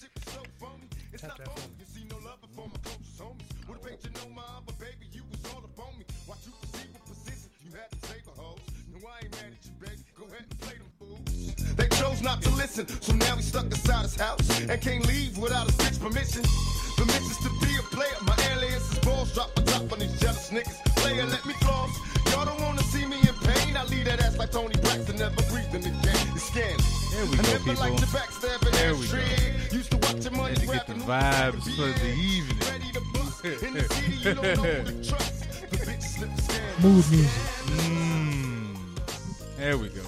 shit was so phony. It's Tap not that phony. You see no love for my closest homies. Would've made you know my other baby, you was all up on me. Watch you perceive a position, you had to save a hoes. No, I ain't mad at you, baby. Go ahead and play them fools. They chose not to listen, so now we stuck inside his house and can't leave without a bitch permission. Permissions to be a player. My alias is balls drop a top on these jealous niggas. Player, let me floss. Y'all don't wanna see me in pain. I leave that ass like Toni Braxton, never breathing again. It's scandalous. There we I go, never liked people. the backstabbing There ass we go. Had to get the vibes for the evening. Ready to bust. In the city, you don't know who to trust. The bitch slip the scandal. Mood music. Mm. There we go.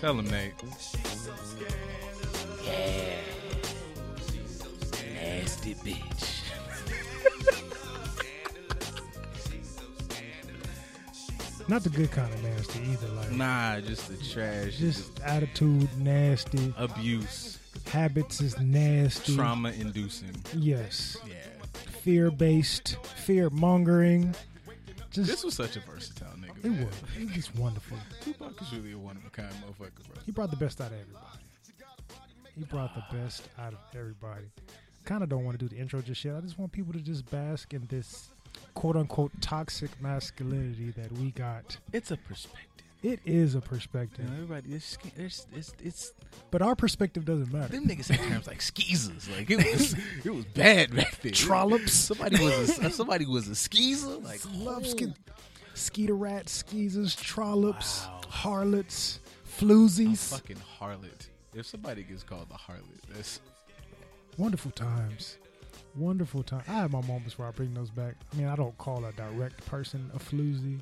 Tell him, Nate. Yeah. Nasty bitch. Not the good kind of nasty either. Like Nah, just the trash. just attitude nasty. abuse, Habits is nasty. trauma inducing. Yes. Yeah. Fear based. Fear mongering. Just This was such a versatile nigga. it man. was. It was wonderful. Tupac is really a one of a kind motherfucker, bro. He brought the best out of everybody. He brought the best out of everybody. Kind of don't want to do the intro just yet. I just want people to just bask in this quote unquote toxic masculinity that we got. It's a perspective. It is a You perspective, know, everybody, it's, it's, it's, it's but our perspective doesn't matter. them niggas had terms like skeezers. Like it was, it was bad back then. Trollops. Somebody was a, somebody was a skeezer. Like Love oh. skin, skeeter rats, skeezers, trollops, Wow. harlots, A floozies. fucking harlot. If somebody gets called a harlot, that's Wonderful times. Wonderful time. I have my moments where I bring those back. I mean, I don't call a direct person a floozy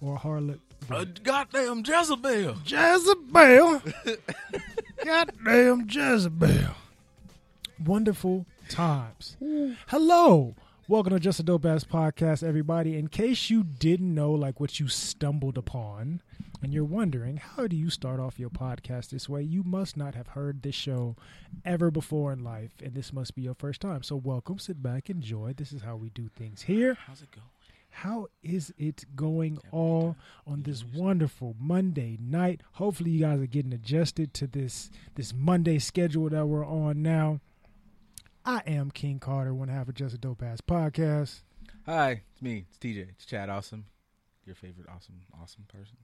or a harlot. a But goddamn Jezebel. Jezebel. Goddamn Jezebel. Wonderful times. Hello. Welcome to Just a Dope Ass Podcast, everybody. In case you didn't know, like what you stumbled upon, and you're wondering, how do you start off your podcast this way? You must not have heard this show ever before in life, and this must be your first time. So, welcome, sit back, enjoy. This is how we do things here. How's it going? How is it going all on this wonderful Monday night? Hopefully you guys are getting adjusted to this this Monday schedule that we're on now. I am King Carter, one half of Just a Dope Ass Podcast. Hi, it's me. It's TJ. It's Chad Awesome. Your favorite awesome, awesome person.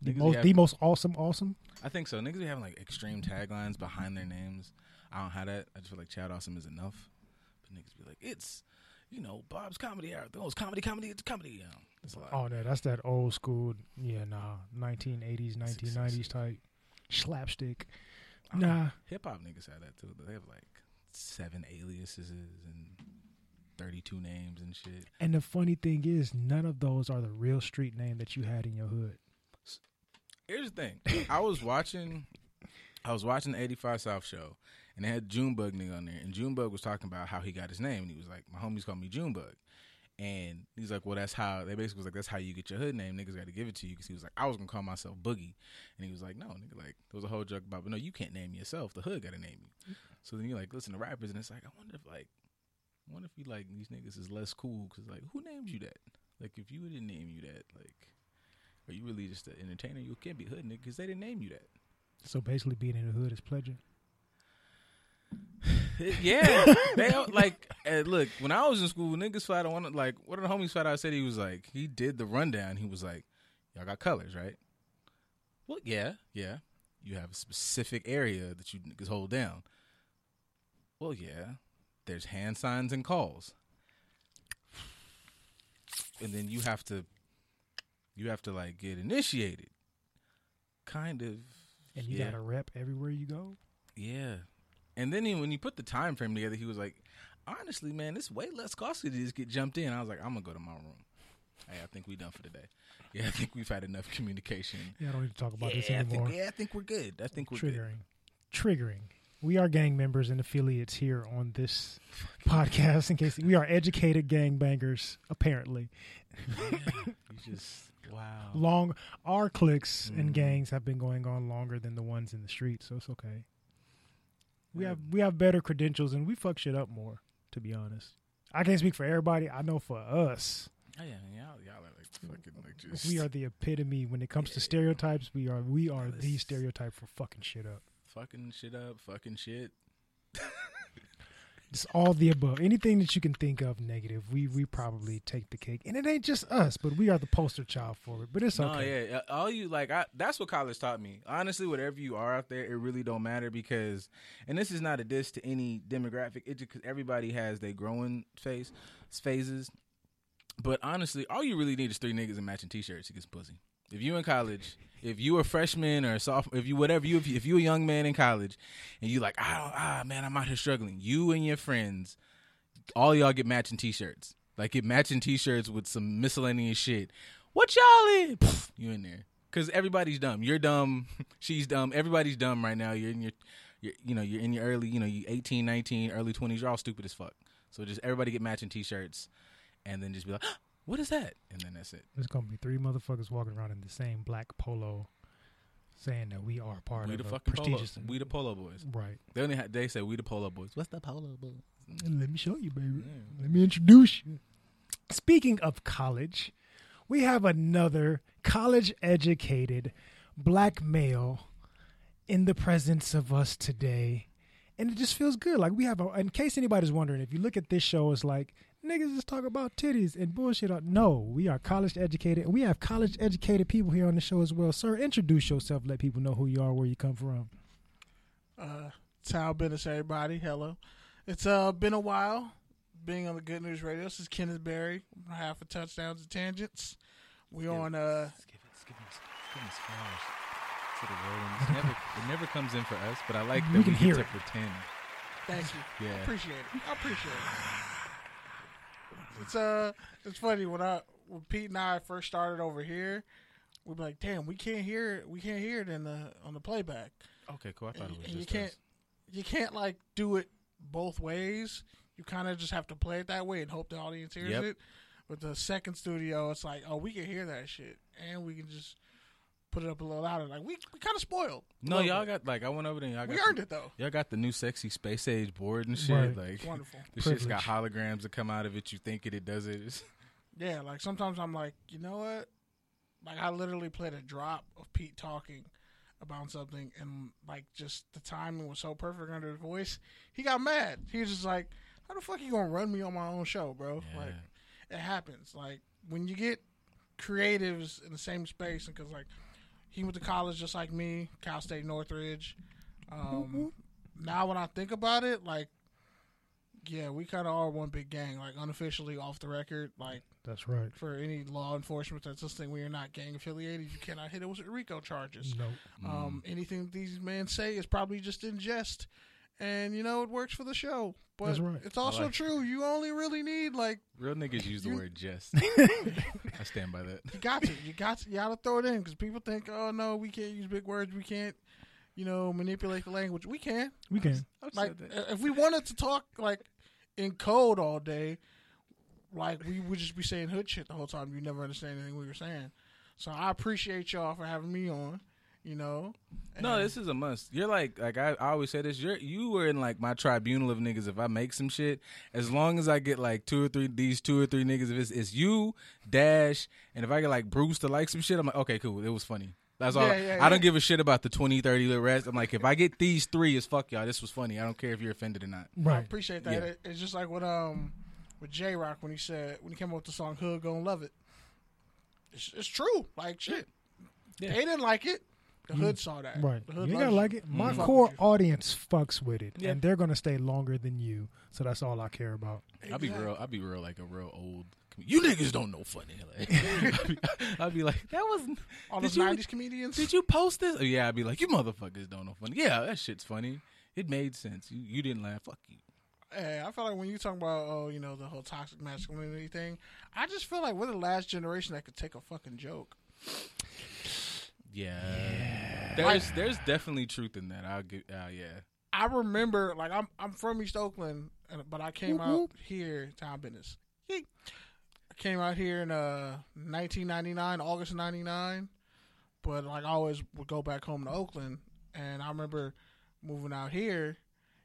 The Niggas most, be the most awesome, awesome. I think so. Niggas be having like extreme taglines behind their names. I don't have that. I just feel like Chad Awesome is enough. But niggas be like, it's, you know, Bob's comedy hour. The most comedy, comedy, it's comedy. Know, it's lot. Oh, no, that's that old school, yeah, nah, 1980s, 1990s type slapstick. Nah, Hip hop niggas had that too. They have like seven aliases and 32 names and shit. and the funny thing is, none of those are the real street name that you had in your hood. Here's the thing. I was watching I was watching the 85 South show and they had Junebug nigga on there and Junebug was talking about how he got his name and he was like, My homies call me Junebug. And he's like, Well that's how they basically was like, That's how you get your hood name. Niggas gotta give it to you because he was like, I was gonna call myself Boogie. And he was like, No, nigga, like there was a whole joke about but no, you can't name yourself. The hood gotta name you. So then you're like, listen to rappers and it's like, I wonder if like I wonder if you like these niggas is less cool because like who named you that? Like if you didn't name you that, like are you really just an entertainer? You can't be hood nigga because they didn't name you that. So basically, being in the hood is pleasure. Yeah, they all- like uh, look. When I was in school, niggas flat out one like one of the homies flat out said he was like he did the rundown. He was like, "Y'all got colors, right?" Well, yeah, yeah. You have a specific area that you niggas hold down. Well, yeah. There's hand signs and calls, and then you have to you have to like get initiated. Kind of, And you yeah. got a rep everywhere you go. Yeah. And then he, when you put the time frame together, he was like, honestly, man, it's way less costly to just get jumped in. I was like, I'm going to go to my room. Hey, I think we done for today. Yeah, I think we've had enough communication. Yeah, I don't need to talk about this yeah, I anymore. think, yeah, I think we're good. I think we're good. Triggering. Triggering. We are gang members and affiliates here on this podcast. In case we are educated gang bangers, apparently. You just, wow. Long our cliques and Mhm. gangs have been going on longer than the ones in the street, so it's okay. We have we have better credentials and we fuck shit up more. To be honest, I can't speak for everybody. I know for us, Oh, yeah, y'all, y'all are like fucking like just. we are the epitome when it comes to Yeah. stereotypes. We are we are the stereotype for fucking shit up. fucking shit up, fucking shit. Just all the above. Anything that you can think of negative, we we probably take the cake. And it ain't just us, but we are the poster child for it. But it's No, okay. yeah, uh, all you like. I, that's what college taught me. Honestly, whatever you are out there, it really don't matter because, and this is not a diss to any demographic. It just, everybody has their growing phase phases. But honestly, all you really need is three niggas and matching t-shirts to get some pussy. If you in college, if you a freshman or a sophomore, if you whatever you if, you, if you a young man in college, and you like, I don't, ah man, I'm out here struggling. You and your friends, all y'all get matching t-shirts. Like get matching t-shirts with some miscellaneous shit. What y'all in? Pff, you in there. Cause everybody's dumb. You're dumb. She's dumb. Everybody's dumb right now. You're in your, you're, you know, you're in your early, you know, you 18, 19, early 20s. You're all stupid as fuck. So just everybody get matching t-shirts, and then just be like, what is that? And then that's it. There's gonna be three motherfuckers walking around in the same black polo, saying that we are part we of the fucking polo. prestigious. We the polo boys. right. They only ha- they say we the polo boys. What's the polo boys? Mm. Let me show you, baby. Yeah. Let me introduce you. Speaking of college, we have another college educated black male in the presence of us today. And it just feels good. Like we have a in case anybody's wondering, if you look at this show, it's like niggas just talk about titties and bullshit. No, we are college educated. We have college educated people here on the show as well. Sir, introduce yourself, let people know who you are, where you come from. Uh, it's Hal Bennis, everybody. Hello. It's uh been a while being on the Good News Radio. This is Kenneth Berry, half a touchdowns and tangents. We on uh Give us, give us, give us flowers to the rolling. It never, it never comes in for us, but I like that We we, can get hear to it. pretend. thank you. Yeah. I appreciate it. I appreciate it. It's uh it's funny when I when Pete and I first started over here, we'd be like, damn, we can't hear it we can't hear it in the on the playback. Okay, cool. I thought and, it was and you can't us. you can't like do it both ways. You kind of just have to play it that way and hope the audience hears Yep. it. But the second studio, it's like, oh, we can hear that shit, and we can just put it up a little louder. Like we we kind of spoiled. No, y'all bit. got like I went over there. and Y'all got we got earned it though. Y'all got the new sexy space age board and shit. Right. Like It's wonderful. the shit's got holograms that come out of it. You think it, it does it. It's- Yeah, like sometimes I'm like, you know what? Like I literally played a drop of Pete talking about something, and like just the timing was so perfect under his voice. He got mad. He was just like, "How the fuck you gonna run me on my own show, bro?" Yeah. Like it happens. Like when you get creatives in the same space, and because like he went to college just like me, Cal State Northridge. Um, now when I think about it, like. Yeah, we kind of are one big gang, like unofficially off the record. Like That's right. for any law enforcement that's listening, we are not gang affiliated. You cannot hit us with RICO charges. No. Um, anything these men say is probably just in jest, and you know it works for the show. But That's right. it's also like true. You only really need like Real niggas use the You- word jest. I stand by that. you got to, you got to, you got to throw it in because people think, oh no, we can't use big words. We can't, you know, manipulate the language. We can. We can. I've Like if we wanted to talk like in code all day, like we would just be saying hood shit the whole time. You never understand anything we were saying. So I appreciate y'all for having me on. You know. No, this is a must. You're like, like I, I always say this. You're you were in like my tribunal of niggas. If I make some shit, as long as I get like two or three these two or three niggas, if it's, it's you, Dash, and if I get like Bruce to like some shit, I'm like, okay, cool. It was funny. That's all. Yeah, yeah, I don't give a shit about the 20, 30 little rest. I'm like, if I get these three, it's fuck y'all. This was funny. I don't care if you're offended or not. I Right. appreciate that. Yeah. It, it's just like what um with Jay Rock when he said when he came up with the song "Hood Gonna Love It." It's, it's true. Like shit, Yeah. they didn't like it. The hood saw that. Right. The hood You gotta like it. My mm-hmm. Fuck core audience fucks with it, Yeah. and they're gonna stay longer than you. So that's all I care about. I'll be real. I'll be real like a real old. You niggas don't know funny. Like, I'll, be, I'll be like, that was. All did those you- '90s comedians. Did you post this? Oh, yeah, I'd be like, you motherfuckers don't know funny. Yeah, that shit's funny. It made sense. You, you didn't laugh. Fuck you. Hey, I feel like when you talk about oh, you know, the whole toxic masculinity thing, I just feel like we're the last generation that could take a fucking joke. Yeah. There's there's definitely truth in that. I'll give. Uh, yeah. I remember, like, I'm I'm from East Oakland, but I came Whoop, out whoop. here, town business. Yeet. I came out here in uh 1999, August '99, but like I always would go back home to Oakland, and I remember moving out here.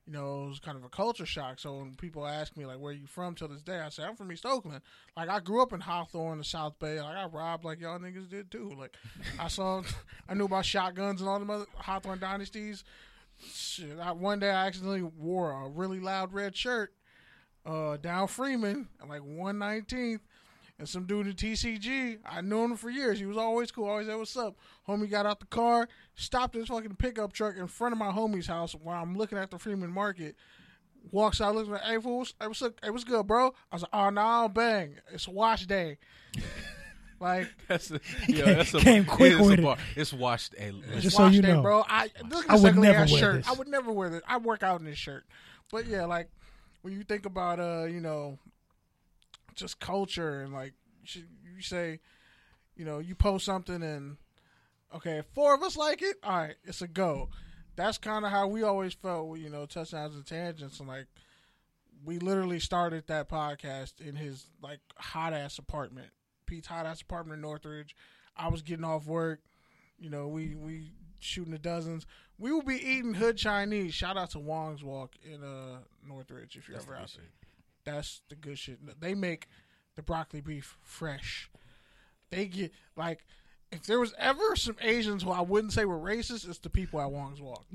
You know, it was kind of a culture shock. So when people ask me like, "Where you from?" till this day, I say I'm from East Oakland. Like I grew up in Hawthorne, the South Bay. Like I robbed like y'all niggas did too. Like I saw, I knew about shotguns and all the other Hawthorne dynasties shit, I, one day I accidentally wore a really loud red shirt uh, down Freeman like 119th. And some dude in TCG, I known him for years. He was always cool, always said, What's up? Homie got out the car, stopped his fucking pickup truck in front of my homie's house while I'm looking at the Freeman Market. Walks out, looking like, Hey, fool, what's, hey, what's, up? Hey, what's good, bro? I was like, Oh, no, bang. It's wash day. like, That's a, yeah, that's a, Came quick it is a with it. It's washed. A, It's Just so wash you day, know. bro. I look at I would never ass wear shirt. this. I would never wear this. I work out in this shirt. But yeah, like when you think about uh, you know, just culture and like you, say, you know, you post something and okay, four of us like it, all right, it's a go. That's kind of how we always felt, you know, touchdowns and tangents, and like we literally started that podcast in his like hot ass apartment, Pete's hot ass apartment in Northridge. I was getting off work, you know, we we shooting the dozens. We will be eating hood Chinese. Shout out to Wong's Walk in uh Northridge if you're That's ever out there. That's the good shit. They make the broccoli beef fresh. They get like if there was ever some Asians who I wouldn't say were racist, it's the people at Wong's Walk.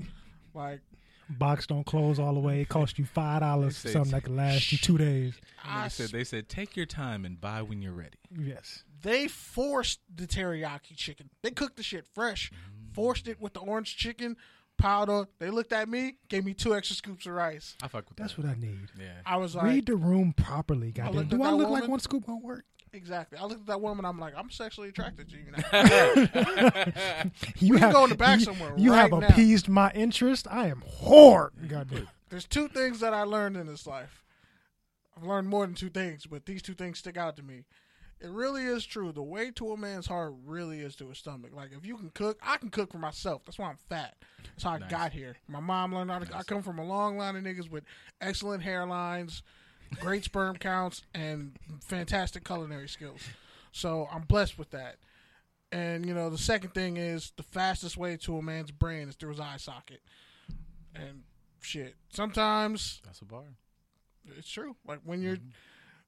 Like Box don't close all the way. It costs you five dollars for something that can last you two days. I They said they said take your time and buy when you're ready. Yes. they forced the teriyaki chicken. They cooked the shit fresh, mm. forced it with the orange chicken powder. They looked at me, gave me two extra scoops of rice. I fuck with that. That's that. what I need. Yeah. I was like, Read the room properly, goddamn. Do I that look like one scoop won't work? exactly. I looked at that woman. I'm like, I'm sexually attracted to you now. You We can go in the back you, somewhere You right have now. appeased my interest. I am whore. Goddamn. There's two things that I learned in this life. I've learned more than two things, but these two things stick out to me. It really is true. The way to a man's heart really is to his stomach. Like if you can cook, I can cook for myself. That's why I'm fat. That's how I Nice. got here. My mom learned how to. I come from a long line of niggas with excellent hairlines, great sperm counts, and fantastic culinary skills. So I'm blessed with that. And you know, the second thing is the fastest way to a man's brain is through his eye socket. And shit, sometimes That's a bar. it's true. Like when you're mm-hmm.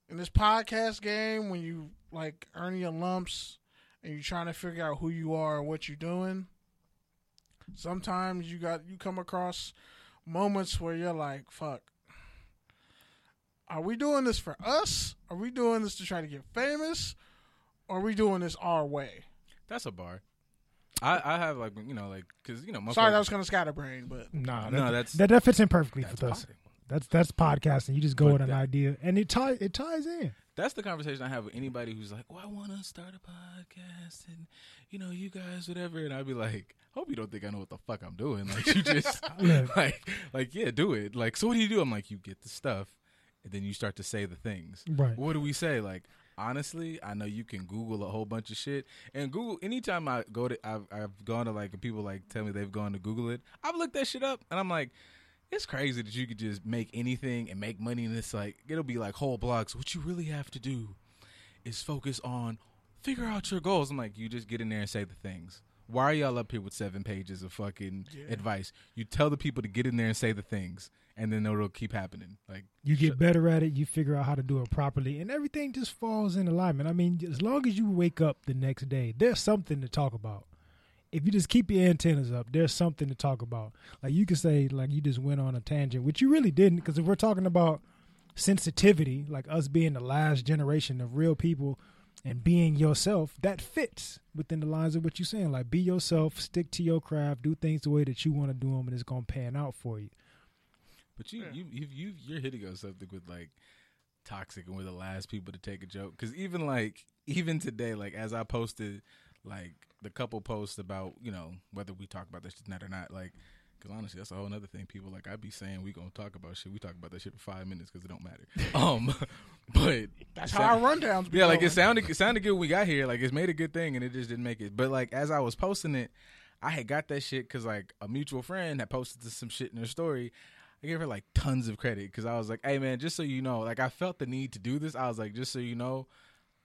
In this podcast game, when you like earning your lumps and you're trying to figure out who you are and what you're doing, sometimes you got you come across moments where you're like, "Fuck." Are we doing this for us? Are we doing this to try to get famous? Or are we doing this our way? That's a bar. I, I have like you know like because you know my Sorry, that was kind of scatterbrained, but Nah, No, that, that's- that, that fits in perfectly that's with us. That's that's podcasting. You just go But with an that- idea, and it ties it ties in. That's the conversation I have with anybody who's like, "Well, I want to start a podcast, and you know, you guys, whatever." And I'd be like, "Hope you don't think I know what the fuck I'm doing. Like, you just like, like, yeah, do it. Like, so what do you do? I'm like, you get the stuff, and then you start to say the things. Right. What do we say? Like, honestly, I know you can Google a whole bunch of shit, and Google. Anytime I go to, I've I've gone to like, people like tell me they've gone to Google it. I've looked that shit up, and I'm like. It's crazy that you could just make anything and make money, and it's like it'll be like whole blocks What you really have to do is focus on figure out your goals. I'm like, you just get in there and say the things. Why are y'all up here with seven pages of fucking advice? You tell the people to get in there and say the things, and then it'll keep happening. Like You get better at it. You figure out how to do it properly, and everything just falls in alignment. I mean, as long as you wake up the next day, there's something to talk about. If you just keep your antennas up, there's something to talk about. Like you could say, like you just went on a tangent, which you really didn't, because if we're talking about sensitivity, like us being the last generation of real people and being yourself, that fits within the lines of what you're saying. Like be yourself, stick to your craft, do things the way that you want to do them, and it's gonna pan out for you. But you, you, you, you, you're hitting on something with like toxic, and we're the last people to take a joke. Because even like, even today, like as I posted, like the couple posts about you know whether we talk about this tonight or not, like. Because honestly, that's a whole other thing. People like I'd be saying we gonna talk about shit. We talk about that shit for five minutes because it don't matter. Um, but that's how our rundowns. Be yeah, like going. it sounded it sounded good when we got here. Like it's made a good thing, and it just didn't make it. But like as I was posting it, I had got that shit because like a mutual friend had posted some shit in her story. I gave her like tons of credit because I was like, "Hey man, just so you know, like I felt the need to do this. I was like, just so you know,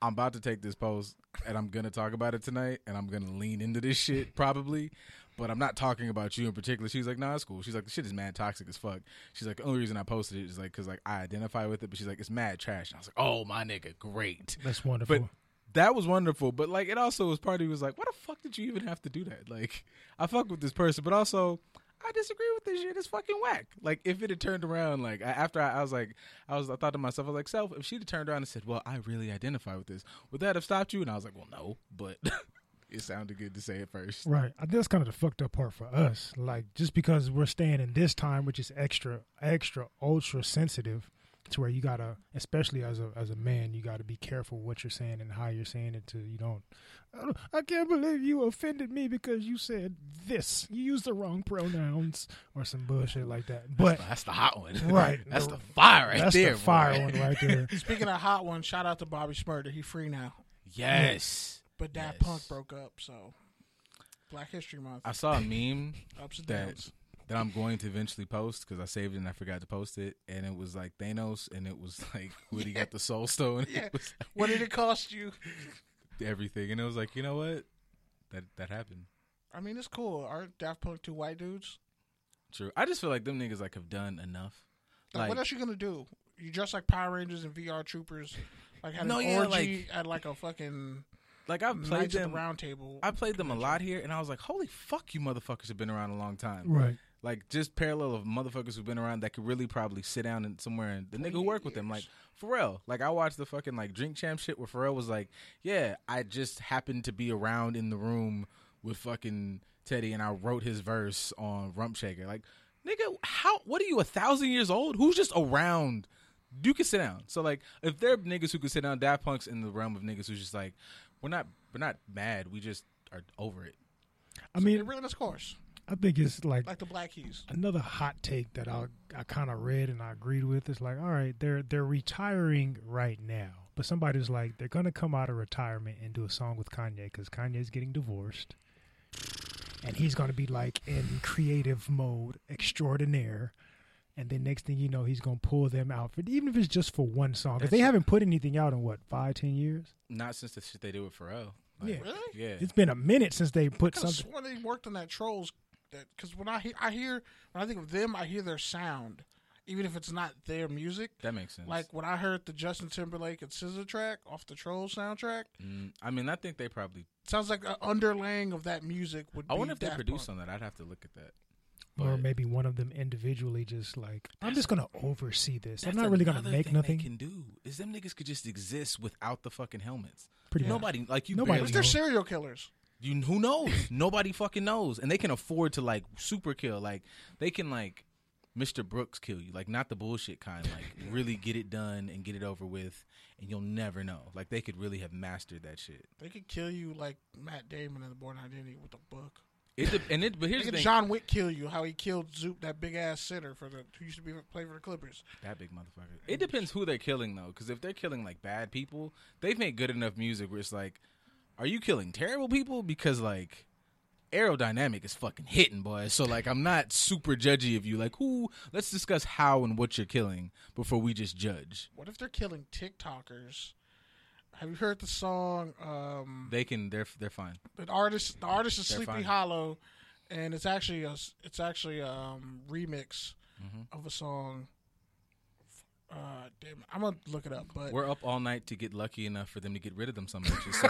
I'm about to take this post and I'm gonna talk about it tonight, and I'm gonna lean into this shit probably." But I'm not talking about you in particular. She's like, "Nah, it's cool." She's like, "The shit is mad toxic as fuck." She's like, "The only reason I posted it is like because like I identify with it." But she's like, "It's mad trash." And I was like, "Oh my nigga, great." That's wonderful. But that was wonderful. But like, it also was part of me was like, why the fuck did you even have to do that? Like, I fuck with this person, but also I disagree with this shit. It's fucking whack. Like if it had turned around, like after I, I was like, I was, I thought to myself, I was like, self, if she'd have turned around and said, well, I really identify with this, would that have stopped you? And I was like, well, no, but it sounded good to say it first. Right. That's kind of the fucked up part for us. Like, just because we're staying in this time, which is extra, extra, ultra sensitive, to where you gotta, especially as a as a man, you gotta be careful what you're saying and how you're saying it. To you don't, I, can't believe you offended me because you said this. You used the wrong pronouns or some bullshit like that. But That's the hot one, Right. That's the fire right there. that's there, the fire boy. one right there. Speaking of hot one, shout out to Bobby Shmurda. He free now. Yes. But that Yes. Punk broke up, so Black History Month. I saw a meme ups and that downs. That I'm going to eventually post because I saved it and I forgot to post it, and it was like Thanos, and it was like Woody got the Soul Stone, Yeah. was What did it cost you? everything, and it was like, you know what, that that happened. I mean, it's cool. Aren't Daft Punk two white dudes? True. I just feel like them niggas like have done enough. Like, Like, what else you gonna do? You dress like Power Rangers and VR Troopers, like had No, an yeah, orgy at like a fucking like I've played them. the Round Table. I played them a lot here, and I was like, holy fuck, you motherfuckers have been around a long time. Right. Like just parallel of motherfuckers who've been around that could really probably sit down and somewhere and the nigga who work with them, like Pharrell. Like I watched the fucking like drink champ shit where Pharrell was like, Yeah, I just happened to be around in the room with fucking Teddy and I wrote his verse on Rump Shaker. Like, nigga, how what are you, a thousand years old? Who's just around? You can sit down. So like if there are niggas who could sit down, Daft Punk's in the realm of niggas who's just like, We're not we're not mad, we just are over it. I They mean, ran its course, I think it's like like the Black Keys. another hot take that I I kind of read and I agreed with is like, all right, they're they're retiring right now, but somebody's like they're gonna come out of retirement and do a song with Kanye because Kanye's getting divorced, and he's gonna be like in creative mode extraordinaire. And then next thing you know, he's gonna pull them out for even if it's just for one song because they That's- haven't put anything out in what five, ten years. Not since the shit they did with Pharrell. Yeah. Really? Yeah. It's been a minute since they put I could have something. sworn they worked on that Trolls. That because when I hear, I hear when I think of them, I hear their sound, even if it's not their music. That makes sense. Like when I heard the Justin Timberlake and SZA track off the Troll soundtrack, Mm, I mean, I think they probably. sounds like an underlaying of that music would. I be wonder if they Daft produced Punk. on that. I'd have to look at that. or maybe one of them individually just like I'm just gonna oversee this. I'm not really gonna make thing nothing. They can do is them niggas could just exist without the fucking helmets. Pretty much. Nobody like you. Nobody What if barely, they're serial killers? You who knows? Nobody fucking knows, and they can afford to like super kill. Like they can like Mr. Brooks kill you, like not the bullshit kind. Like really get it done and get it over with, and you'll never know. Like they could really have mastered that shit. They could kill you like Matt Damon in The Bourne Identity with a book. It de- and it, but here's the thing: John Wick kill you? How he killed Zoop, that big ass center for the who used to be play for the Clippers. That big motherfucker. It depends who they're killing though, because if they're killing like bad people, they've made good enough music where it's like, are you killing terrible people? Because like, aerodynamic is fucking hitting, boy. So like, I'm not super judgy of you. Like, who? Let's discuss how and what you're killing before we just judge. What if they're killing TikTokers? Have you heard the song? Um, They can. They're they're fine. the artist, the artist is They're Sleepy fine. Hollow, and it's actually a it's actually a um, remix Mm-hmm. of a song. Uh, damn, it, I'm gonna look it up, but We're up all night to get lucky enough for them to get rid of them some bitches. So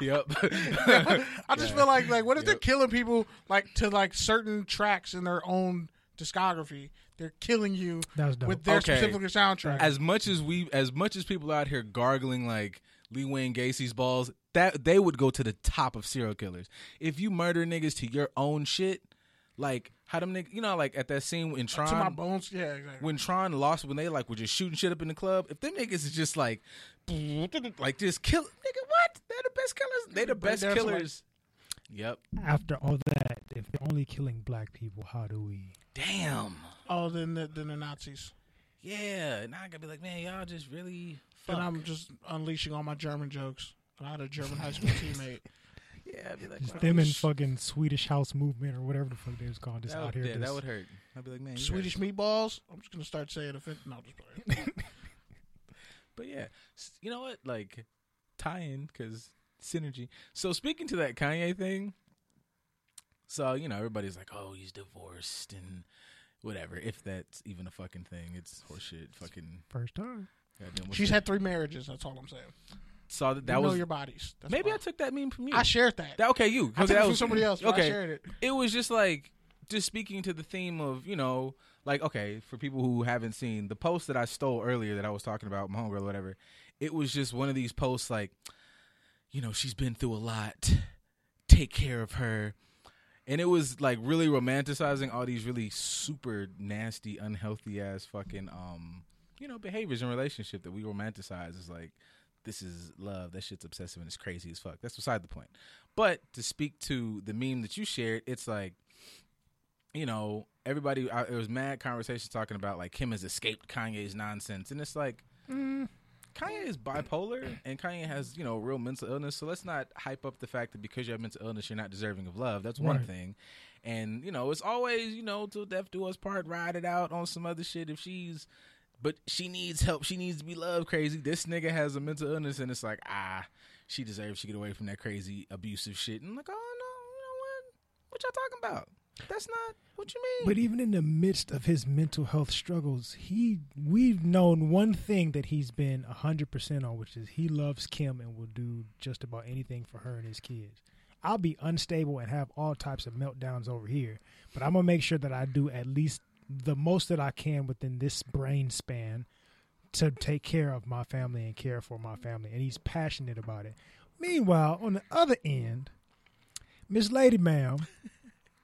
yeah, yep. I just feel like like what if they're killing people like to like certain tracks in their own discography? They're killing you That was dope. with their Okay. specific soundtrack. as much as we as much as people out here gargling like Lee Wayne Gacy's balls, that they would go to the top of serial killers. If you murder niggas to your own shit, like how them niggas, you know, like at that scene in to my bones, yeah, exactly. when Tron lost, when they like were just shooting shit up in the club. If them niggas is just like, like just kill, nigga, what? They're the best killers. They the best down somebody. killers. Yep. After all that, if they're only killing black people, how do we? Damn. oh, then the, then the Nazis. Yeah. Now I gotta be like, man, y'all just really. Then I'm just unleashing all my German jokes. I had a German high school teammate. Yeah, I'd be like, Just fuck. them and fucking Swedish House Movement or whatever the fuck they was called, just that, out would, here. yeah, that would hurt. I'd be like, man, Swedish guys- meatballs. I'm just gonna start saying offensive. No, just playing. But yeah, you know what? Like tie in because synergy. So speaking to that Kanye thing, so you know everybody's like, oh, he's divorced and whatever. If that's even a fucking thing, it's horseshit. Fucking First time. She's had three marriages. That's all I'm saying. Saw that. you That know was your bodies. That's maybe why. I took that meme from you. I shared that. that okay, you. I took that from was somebody else. Okay, I shared it. it was just like just speaking to the theme of you know, like okay, for people who haven't seen the post that I stole earlier that I was talking about, my homegirl or whatever. It was just one of these posts like, you know, she's been through a lot. Take care of her. And it was like really romanticizing all these really super nasty, unhealthy ass fucking um, you know, behaviors in relationship that we romanticize as like this is love. That shit's obsessive and it's crazy as fuck. That's beside the point. But to speak to the meme that you shared, it's like, you know, everybody. I, it was mad conversations talking about like Kim has escaped Kanye's nonsense, and it's like, mm, Kanye is bipolar, and Kanye has you know real mental illness. So let's not hype up the fact that because you have mental illness, you're not deserving of love. That's one Right. thing. And you know, it's always you know till death do us part. Ride it out on some other shit if she's but she needs help. She needs to be loved crazy. This nigga has a mental illness, and it's like, ah, she deserves to get away from that crazy abusive shit. And I'm like, oh no, you know what? What y'all talking about? That's not what you mean. But even in the midst of his mental health struggles, he we've known one thing that he's been hundred percent on, which is he loves Kim and will do just about anything for her and his kids. I'll be unstable and have all types of meltdowns over here, but I'm gonna make sure that I do at least the most that I can within this brain span to take care of my family and care for my family. And he's passionate about it. Meanwhile, on the other end, Miss Lady Ma'am,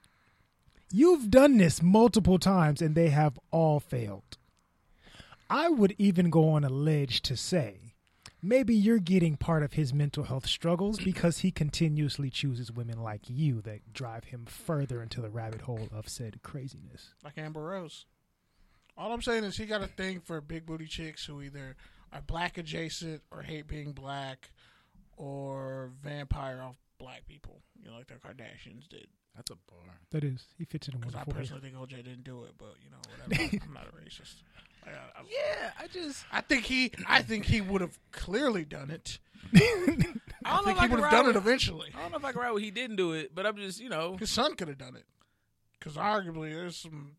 you've done this multiple times and they have all failed. I would even go on a ledge to say maybe you're getting part of his mental health struggles because he continuously chooses women like you that drive him further into the rabbit hole of said craziness. like Amber Rose. All I'm saying is he got a thing for big booty chicks who either are black adjacent or hate being black or vampire off black people. You know, like the Kardashians did. That's a bar. That is, he fits in a Because I wonderful way. personally think OJ didn't do it, but you know, whatever. I'm not a racist. Like, I, I, Yeah, I just I think he, I think he would have clearly done it. I I, don't know think if he I would have done with, it eventually. I don't know if I can ride with he didn't do it, but I'm just you know His son could have done it. Because arguably, there's some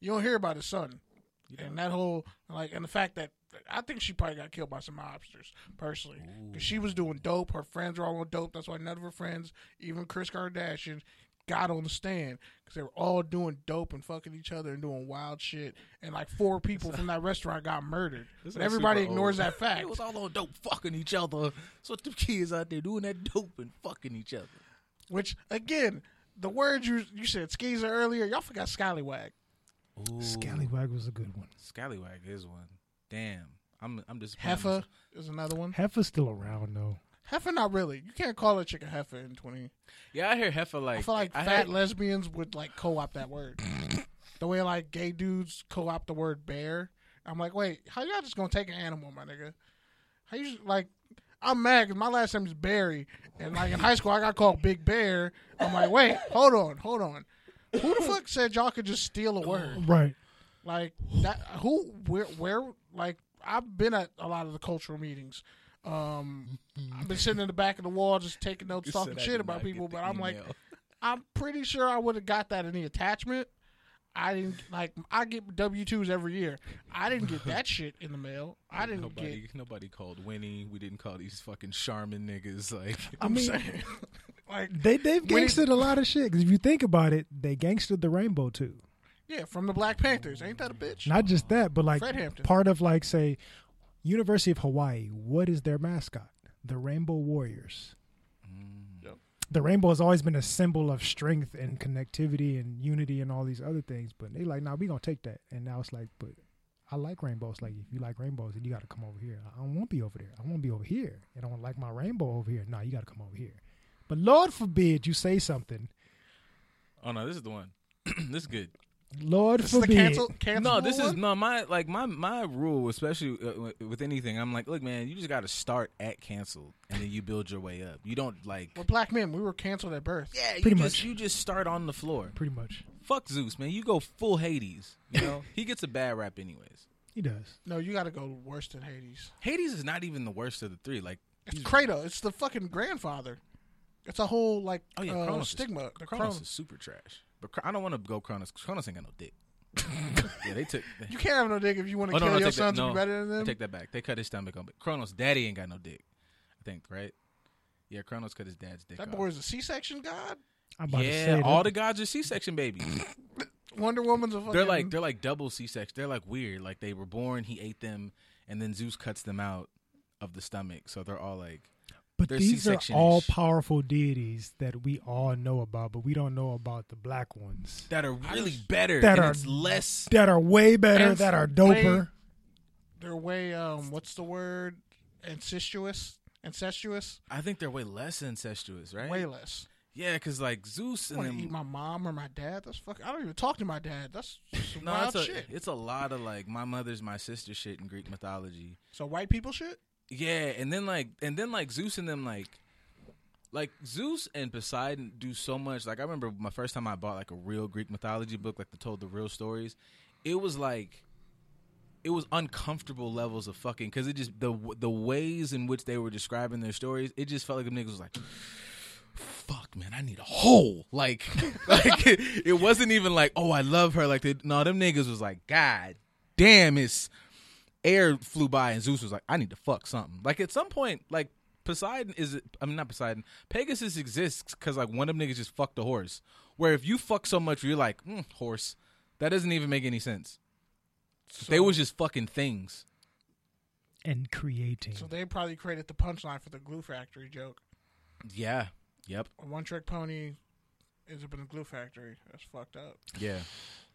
you don't hear about his son, and that whole like, and the fact that I think she probably got killed by some mobsters personally, because she was doing dope. Her friends were all on dope. That's why none of her friends, even Kris Kardashian, got on the stand because they were all doing dope and fucking each other and doing wild shit. And like four people from that restaurant got murdered. But is everybody ignores old. that fact. It was all on dope fucking each other. So what the kids out there doing that dope and fucking each other. Which again, the word you you said skeezer earlier, y'all forgot scallywag. Ooh, Scallywag was a good one. Scallywag is one. Damn, I'm I'm just Heffa is another one. Heifer's still around though. Heifer, not really. You can't call a chick a heifer in twenty. Yeah, I hear Heffa like I feel like I fat heard- lesbians would like co-opt that word. the way like gay dudes co-opt the word bear. I'm like, wait, how y'all just gonna take an animal, my nigga? How you just, like? I'm mad because my last name is Barry, and like in high school I got called Big Bear. I'm like, wait, hold on, hold on. Who the fuck said y'all could just steal a word? Oh, right. Like that? Who? Where? Where? Like I've been at a lot of the cultural meetings. Um, I've been sitting in the back of the wall just taking notes, talking said shit about people. But I'm like. I'm pretty sure I would have got that in the attachment. I didn't like. I get W twos every year. I didn't get that shit in the mail. I didn't nobody get. nobody called Winnie. We didn't call these fucking Charmin niggas like. I mean, saying, like they they've When it- gangstered a lot of shit. Because if you think about it, they gangstered the rainbow too. yeah, from the Black Panthers. Ain't that a bitch? Not just that, but like part of like say University of Hawaii. What is their mascot? The Rainbow Warriors. Mm. Yep. The rainbow has always been a symbol of strength and connectivity and unity and all these other things. But they like, nah, we gonna take that. And now it's like, but I like rainbows. Like if you like rainbows, then you got to come over here. I don't want to be over there. I want to be over here. And I don't like my rainbow over here. No, you got to come over here. But Lord forbid you say something. Oh no, this is the one. this is good. Lord This is the forbid. cancel. cancel No, this is no my like my my rule, especially uh, with anything. I'm like, look, man, you just got to start at canceled, and then you build your way up. You don't like, We're black men. We were canceled at birth. yeah, you Pretty just, much. You just start on the floor. Pretty much, Fuck Zeus, man. You go full Hades. You know, he gets a bad rap anyways. he does. No, you got to go worse than Hades. Hades is not even the worst of the three. Like, It's he's- Kratos. It's the fucking grandfather. It's a whole like oh yeah, uh, Kronos is- stigma. The Kronos Chron- is super trash. But I don't want to go Kronos. 'cause Kronos ain't got no dick. yeah, they took. You can't have no dick if you want to Oh, kill no, your take that- son to no, be better than I them. take that back. They cut his stomach on. But Kronos' daddy ain't got no dick. I think right. Yeah, Kronos cut his dad's dick that off. boy is a C-section god. I'm about to Yeah, say all that- the gods are C-section babies. Wonder Woman's a fucking. they're like they're like double C-section. They're like weird. Like they were born, he ate them, and then Zeus cuts them out of the stomach. So they're all like But They're these are C-section-ish. all powerful deities that we all know about, but we don't know about the black ones that are really better. That and are- it's less. that are way better, that are way- doper. they're way um. What's the word? Incestuous. Incestuous. I think they're way less incestuous, right? Way less. Yeah, because like Zeus and want them. eat my mom or my dad. That's fuck. I don't even talk to my dad. That's some no, wild it's a shit. it's a lot of like my mother's my sister shit in Greek mythology. So white people shit. Yeah, and then like and then like Zeus and them like like Zeus and Poseidon do so much. Like I remember my first time I bought like a real Greek mythology book, like that told the real stories. It was like it was uncomfortable levels of fucking because it just the the ways in which they were describing their stories. It just felt like them niggas was like. Fuck man, I need a hole. Like, like it, it wasn't even like, oh, I love her. Like, they, no, them niggas was like, God damn, it's air flew by and Zeus was like, I need to fuck something. Like at some point, like Poseidon is I mean not Poseidon, Pegasus exists because like one of them niggas just fucked a horse. Where if you fuck so much, you're like mm, horse. That doesn't even make any sense. they was just fucking things. and creating. So they probably created the punchline for the glue factory joke. Yeah. Yep. One trick pony ends up in a glue factory. That's fucked up. Yeah.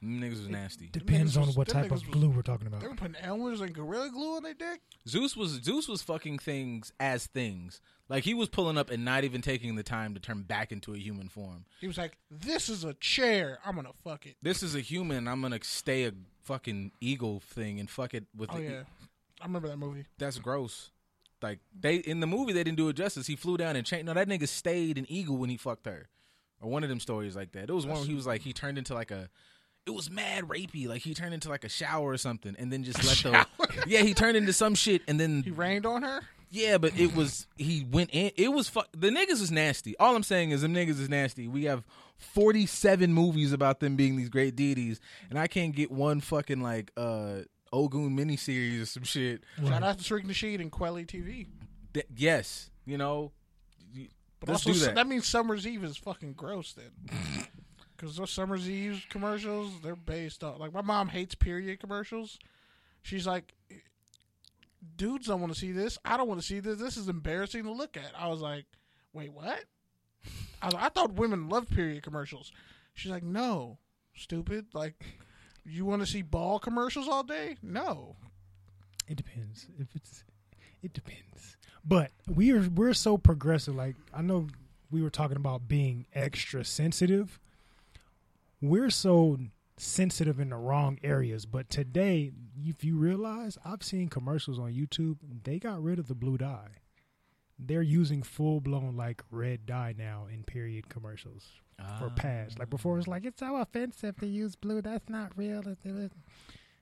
Them niggas was nasty. Depends on was- what them type of was- glue we're talking about. They were putting Elmer's and Gorilla Glue on their dick. Zeus was Zeus was fucking things as things. Like he was pulling up and not even taking the time to turn back into a human form. He was like, "This is a chair. I'm gonna fuck it." This is a human. I'm gonna stay a fucking eagle thing and fuck it with Oh the yeah, I remember that movie. that's gross. Like they in the movie they didn't do it justice. He flew down and changed. No, that nigga stayed an eagle when he fucked her, or one of them stories like that. It was one where he was like he turned into like a. It was mad rapey. Like he turned into like a shower or something, and then just let the yeah he turned into some shit, and then He rained on her. yeah, but it was he went in. It was fuck. The niggas is nasty. All I'm saying is them niggas is nasty. We have 47 movies about them being these great deities, and I can't get one fucking like uh Ogun miniseries or some shit. Shout out to Tariq Nasheed and Quelly TV. That, yes, you know. y- But Let's also, do that. means Summer's Eve is fucking gross then. Because those Summer's Eve commercials, they're based on. Like, my mom hates period commercials. She's like, dudes don't want to see this. I don't want to see this. This is embarrassing to look at. I was like, wait, what? I, like, I thought women loved period commercials. She's like, no, stupid. Like, you want to see ball commercials all day? No. It depends. If it's, it depends. But we are we're so progressive. Like I know we were talking about being extra sensitive. We're so sensitive in the wrong areas. But today, if you realize, I've seen commercials on YouTube. They got rid of the blue dye. They're using full blown like red dye now in period commercials for ah. pads. Like before, it's like it's so offensive to use blue. That's not real.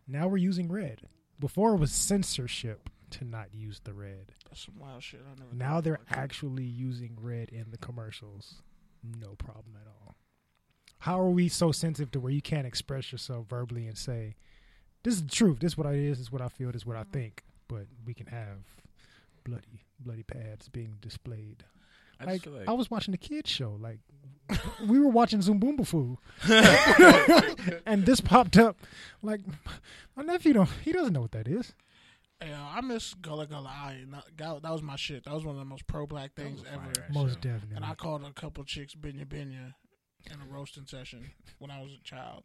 Now we're using red. Before it was censorship to not use the red. That's some wild shit. I never Now they're actually using red in the commercials. No problem at all. How are we so sensitive to where you can't express yourself verbally and say, "This is the truth. This is what I is. This is what I feel. This is what I mm-hmm. think." But we can have bloody, bloody pads being displayed. I Like, like I was watching the kids show. Like we were watching Zumboomba and this popped up. Like my nephew don't. He doesn't know what that is. Yeah, I miss Gullah Gullah Eye. That, that was my shit. That was one of the most pro black things ever. Most show. definitely. And I called a couple chicks Binyah Binyah in a roasting session when I was a child.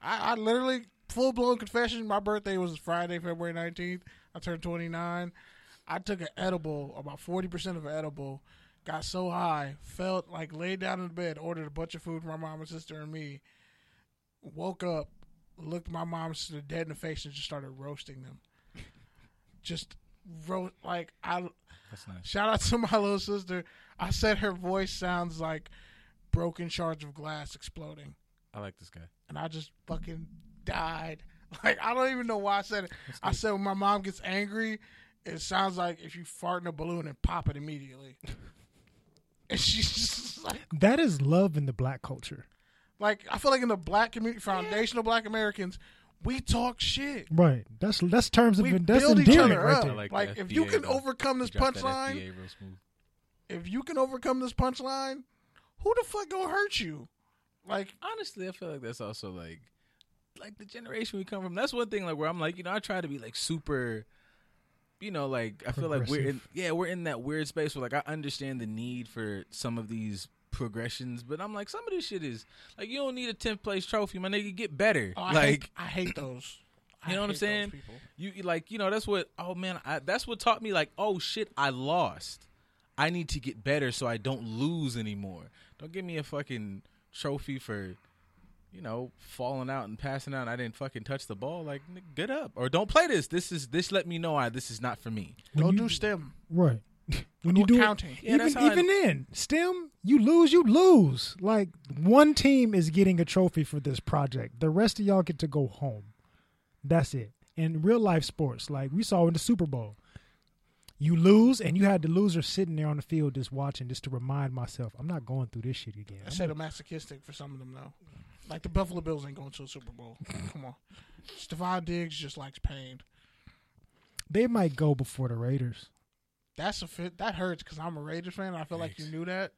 I, I literally, full blown confession, my birthday was Friday, February 19th. I turned 29. I took an edible, about 40% of an edible, got so high, felt like laid down in the bed, ordered a bunch of food for my mom and sister and me, woke up, looked my mom and sister dead in the face, and just started roasting them. Just wrote like I that's nice. Shout out to my little sister. I said her voice sounds like broken shards of glass exploding. I like this guy. And I just fucking died. Like, I don't even know why I said it. I said when my mom gets angry, it sounds like if you fart in a balloon and pop it immediately. and she's just like, That is love in the black culture. like, I feel like in the black community, foundational black Americans, we talk shit. Right. That's that's terms of We that's build each endearment other right up. there. like Like, the if you FBA can though. overcome this He that punchline, FBA real smooth. if you can overcome this punchline, who the fuck gonna hurt you? Like, honestly, I feel like that's also like like the generation we come from. That's one thing like where I'm like, you know, I try to be like super you know, like I feel like we're in yeah, we're in that weird space where like I understand the need for some of these progressions, but I'm like some of this shit is like you don't need a 10th place trophy, my nigga, get better. oh, I like hate, I hate those. You know what I'm saying? you you- like you know that's what oh man I, that's what taught me like oh shit I lost I need to get better so I don't lose anymore don't give me a fucking trophy for you know falling out and passing out and I didn't fucking touch the ball like get up or don't play this this is this let me know I this is not for me When Don't you- do STEM. Right. When you do counting, Yeah, even that's how I- even then, STEM, you lose, you lose. Like one team is getting a trophy for this project. The rest of y'all get to go home. That's it. In real life sports, like we saw in the Super Bowl, you lose and you had the loser sitting there on the field just watching, just to remind myself, I'm not going through this shit again. I I'm said masochistic for some of them though. Like the Buffalo Bills ain't going to a Super Bowl. Come on. Stefon Diggs just likes pain. they might go before the Raiders. That's a fit. That hurts because I'm a Raiders fan. And I feel like you knew that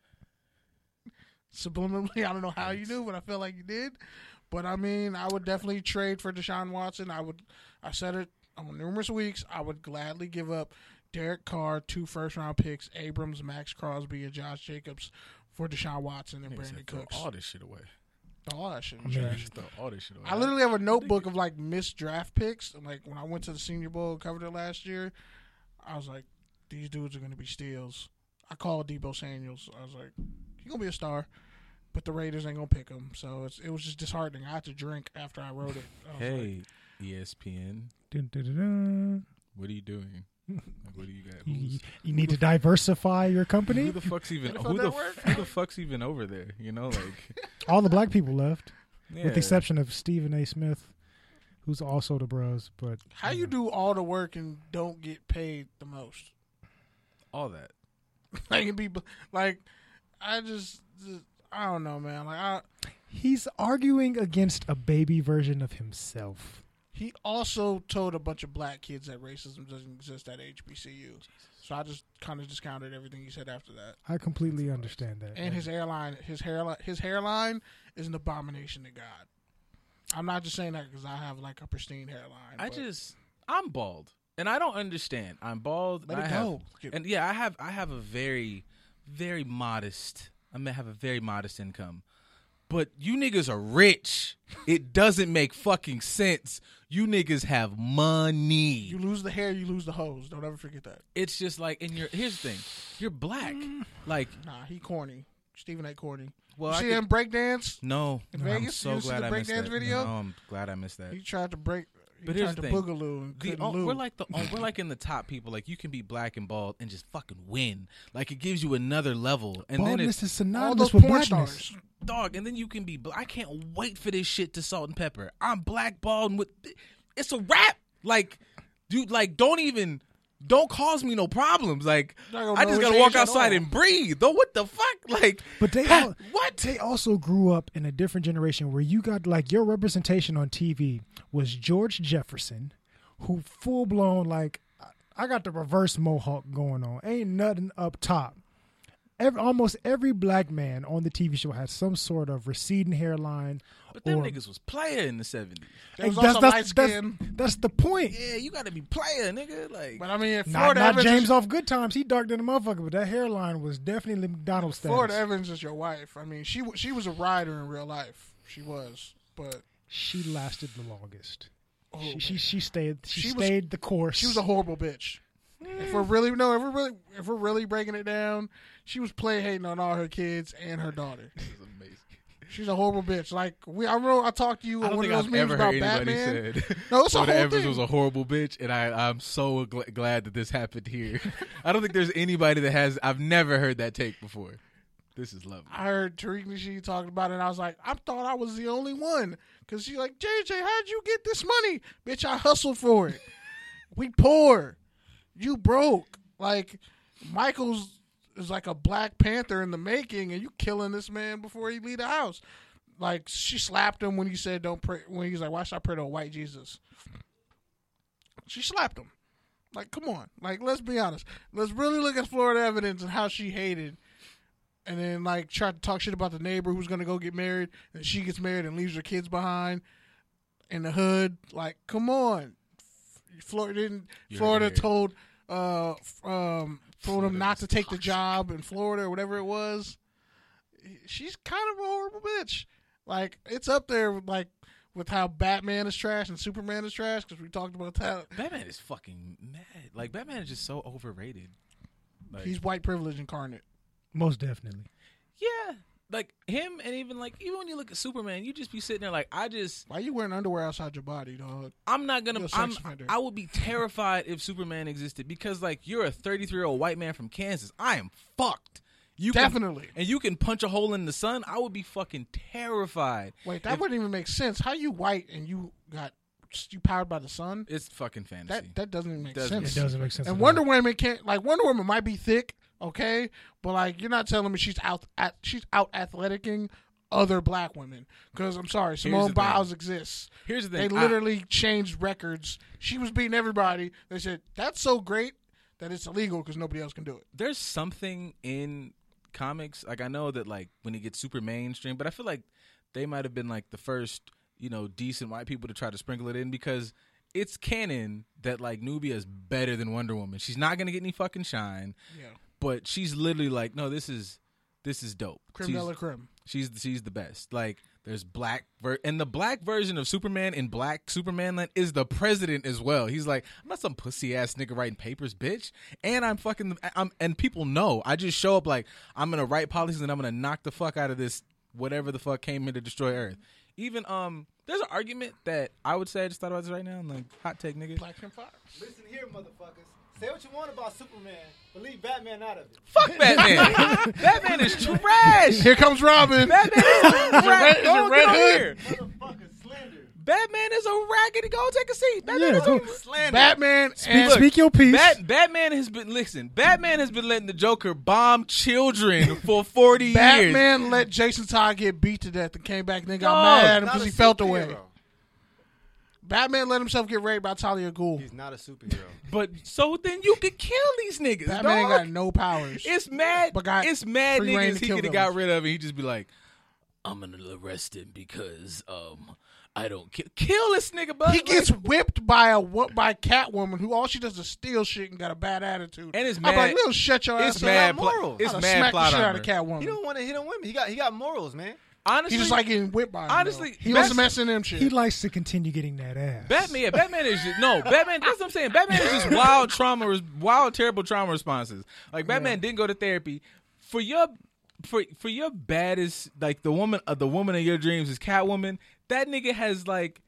subliminally. I don't know how you knew, but I feel like you did. But I mean, I would definitely trade for Deshaun Watson. I would. I said it on numerous weeks. I would gladly give up Derek Carr, two first round picks, Abrams, Maxx Crosby, and Josh Jacobs for Deshaun Watson and Brandon said, Cooks. all this shit away All that shit. I mean, Just throw all this shit away I literally have a notebook of like missed draft picks. And, Like when I went to the Senior Bowl and covered it last year, I was like, these dudes are going to be steals. I called Deebo Samuels. I was like, he's going to be a star, but the Raiders ain't going to pick him. So it's, it was just disheartening. I had to drink after I wrote it. I was like, hey E ESPN Dun, dun, dun, dun. what are you doing like, what do you got You, you- you need to diversify your company. Who the fuck's even who the, who the fuck's even over there? You know, like All the black people left, yeah. with the exception of Stephen A. Smith, who's also the bros. But how you do all the work and don't get paid the most? all that. like, it be, like, I just, just, I don't know, man. Like, I, He's arguing against a baby version of himself. He also told a bunch of black kids that racism doesn't exist at HBCU. So I just kind of discounted everything he said after that. I completely understand that. And his hairline, his hairline, his hairline is an abomination to God. I'm not just saying that because I have like a pristine hairline. I just I'm bald, and I don't understand. I'm bald. let and it I go. Get- and yeah, I have I have a very, very modest. I may have a very modest income, but you niggas are rich. It doesn't make fucking sense. You niggas have money. you lose the hair, you lose the hose. Don't ever forget that. it's just like, and you're here's the thing. You're black. Mm. Like, Nah, he corny. Stephen A. Corny. well, you I see could- him breakdance? no, in I'm Vegas? so You didn't see glad the I missed that. video? No, I'm glad I missed that. He tried to break. But here's the thing. boogaloo and The, oh, we're like the oh, we're like in the top people. Like you can be black and bald and just fucking win. Like it gives you another level. And then it's is all synonymous with blackness. stars. dog. And then you can be. I can't wait for this shit to salt and pepper. I'm black bald and with. It's a rap. Like, dude. Like, don't even. Don't cause me no problems. Like, I just gotta walk outside and breathe. Though, what the fuck? Like, But they all, what? they also grew up in a different generation where you got like your representation on TV was George Jefferson, who full blown like I got the reverse mohawk going on. Ain't nothing up top. Every, almost every black man on the TV show has some sort of receding hairline. But them or- niggas was player in the '70s. There was Hey, that's, that's, light that's, skin. that's the point. Yeah, you gotta be player, nigga. Like, But I mean, if Not, not Evans James is, off Good Times. He dark than a motherfucker, but that hairline was definitely McDonald's status. Florida Evans is your wife. I mean, she she was a rider in real life. She was, but She lasted the longest. oh, she, she she stayed she, She was- stayed the course. she was a horrible bitch. If we're really no, if we're really if we're really breaking it down, she was play hating on all her kids and her daughter. this is amazing. She's a horrible bitch. Like we, I remember I talked to you I on don't one think of those I've memes about Batman. said No, it's a whole Evans thing. was a horrible bitch, and I I'm so gl- glad that this happened here. I don't think there's anybody that has. I've never heard that take before. This is lovely. I heard Tariq Nasheed talking about it, and I was like, I thought I was the only one. Because she's like, JJ, how'd you get this money? Bitch, I hustled for it. we poor. You broke. Like, Michael's is like a Black Panther in the making, and you killing this man before he leave the house. Like, she slapped him when he said, don't pray. When he's like, why should I pray to a white Jesus? She slapped him. Like, come on. Like, let's be honest. Let's really look at Florida Evans and how she hated and then like try to talk shit about the neighbor who's gonna go get married, and she gets married and leaves her kids behind in the hood. Like, come on, Florida didn't. Florida heard it. told uh um told him Florida not to take the job in Florida or whatever it was. She's kind of a horrible bitch. Like it's up there with like with how Batman is trash and Superman is trash because we talked about that. Batman is fucking mad. Like Batman is just so overrated. Like, He's white privilege incarnate. Most definitely. yeah, like him, and even like even when you look at Superman, you just be sitting there like I just Why you wearing underwear outside your body, dog? I'm not gonna. You're a sex I'm, offender. I would be terrified if Superman existed because like you're a 33 year old white man from Kansas. I am fucked. You can- Definitely. and you can punch a hole in the sun. I would be fucking terrified. Wait, that If- wouldn't even make sense. How you white and you got you powered by the sun? It's fucking fantasy. That that doesn't even make Doesn't sense. It doesn't make sense. And Wonder. Woman can't like Wonder Woman might be thick, okay, but like you're not telling me she's out at she's out athleticing other black women because I'm sorry, Simone the thing. Biles exists. Here's the They thing. I- literally changed records. She was beating everybody. They said that's so great that it's illegal because nobody else can do it. there's something in comics like i know that like when it gets super mainstream but i feel like they might have been like the first you know decent white people to try to sprinkle it in because it's canon that like nubia is better than wonder woman she's not gonna get any fucking shine Yeah, but she's literally like no this is this is dope creme she's, de la creme. she's she's the best like there's black ver- and the black version of Superman in Black Superman land is the president as well. He's like, I'm not some pussy ass nigga writing papers, bitch. And I'm fucking, I'm and people know. I just show up like I'm gonna write policies and I'm gonna knock the fuck out of this whatever the fuck came here to destroy Earth. Even um, there's an argument that I would say I just thought about this right now. Like hot take, nigga. Black and Fox. Listen here, motherfuckers. Say what you want about Superman, but leave Batman out of it. Fuck Batman. Batman is trash. Here comes Robin. Batman is trash. Is it Go Red get over Hood? here. Motherfucker. Batman is a raggedy. Go take a seat. Batman Yeah, is go. a slander. Batman Speak, and speak your piece. Bat, Batman has been listen. Batman has been letting the Joker bomb children for forty years. Batman let Jason Todd get beat to death and came back and then got Dog, mad Not because he felt away. superhero. Batman let himself get raped by Talia Ghul. He's not a superhero. But so then you could kill these niggas. Batman dog. got no powers. It's mad. But got it's mad free reign niggas to he could have got rid of. And he'd just be like, I'm gonna arrest him because um I don't kill. Kill this nigga, bud. he gets whipped by a wo- by Catwoman who all she does is steal shit and got a bad attitude. And it's I'm like, little shut your it's ass mad. up. pla- moral. it's I'd mad smack the plot shit out of Catwoman. He don't want to hit on women. He got he got morals, man. Honestly, He's just like getting whipped by him. Honestly, though. he wants to best- mess in them shit. He likes to continue getting that ass. Batman, yeah, Batman is just no Batman. That's what I'm saying. Batman is just wild trauma, wild terrible trauma responses. Like Batman didn't go to therapy for your for for your baddest like the woman uh, the woman of your dreams is Catwoman. That nigga has like.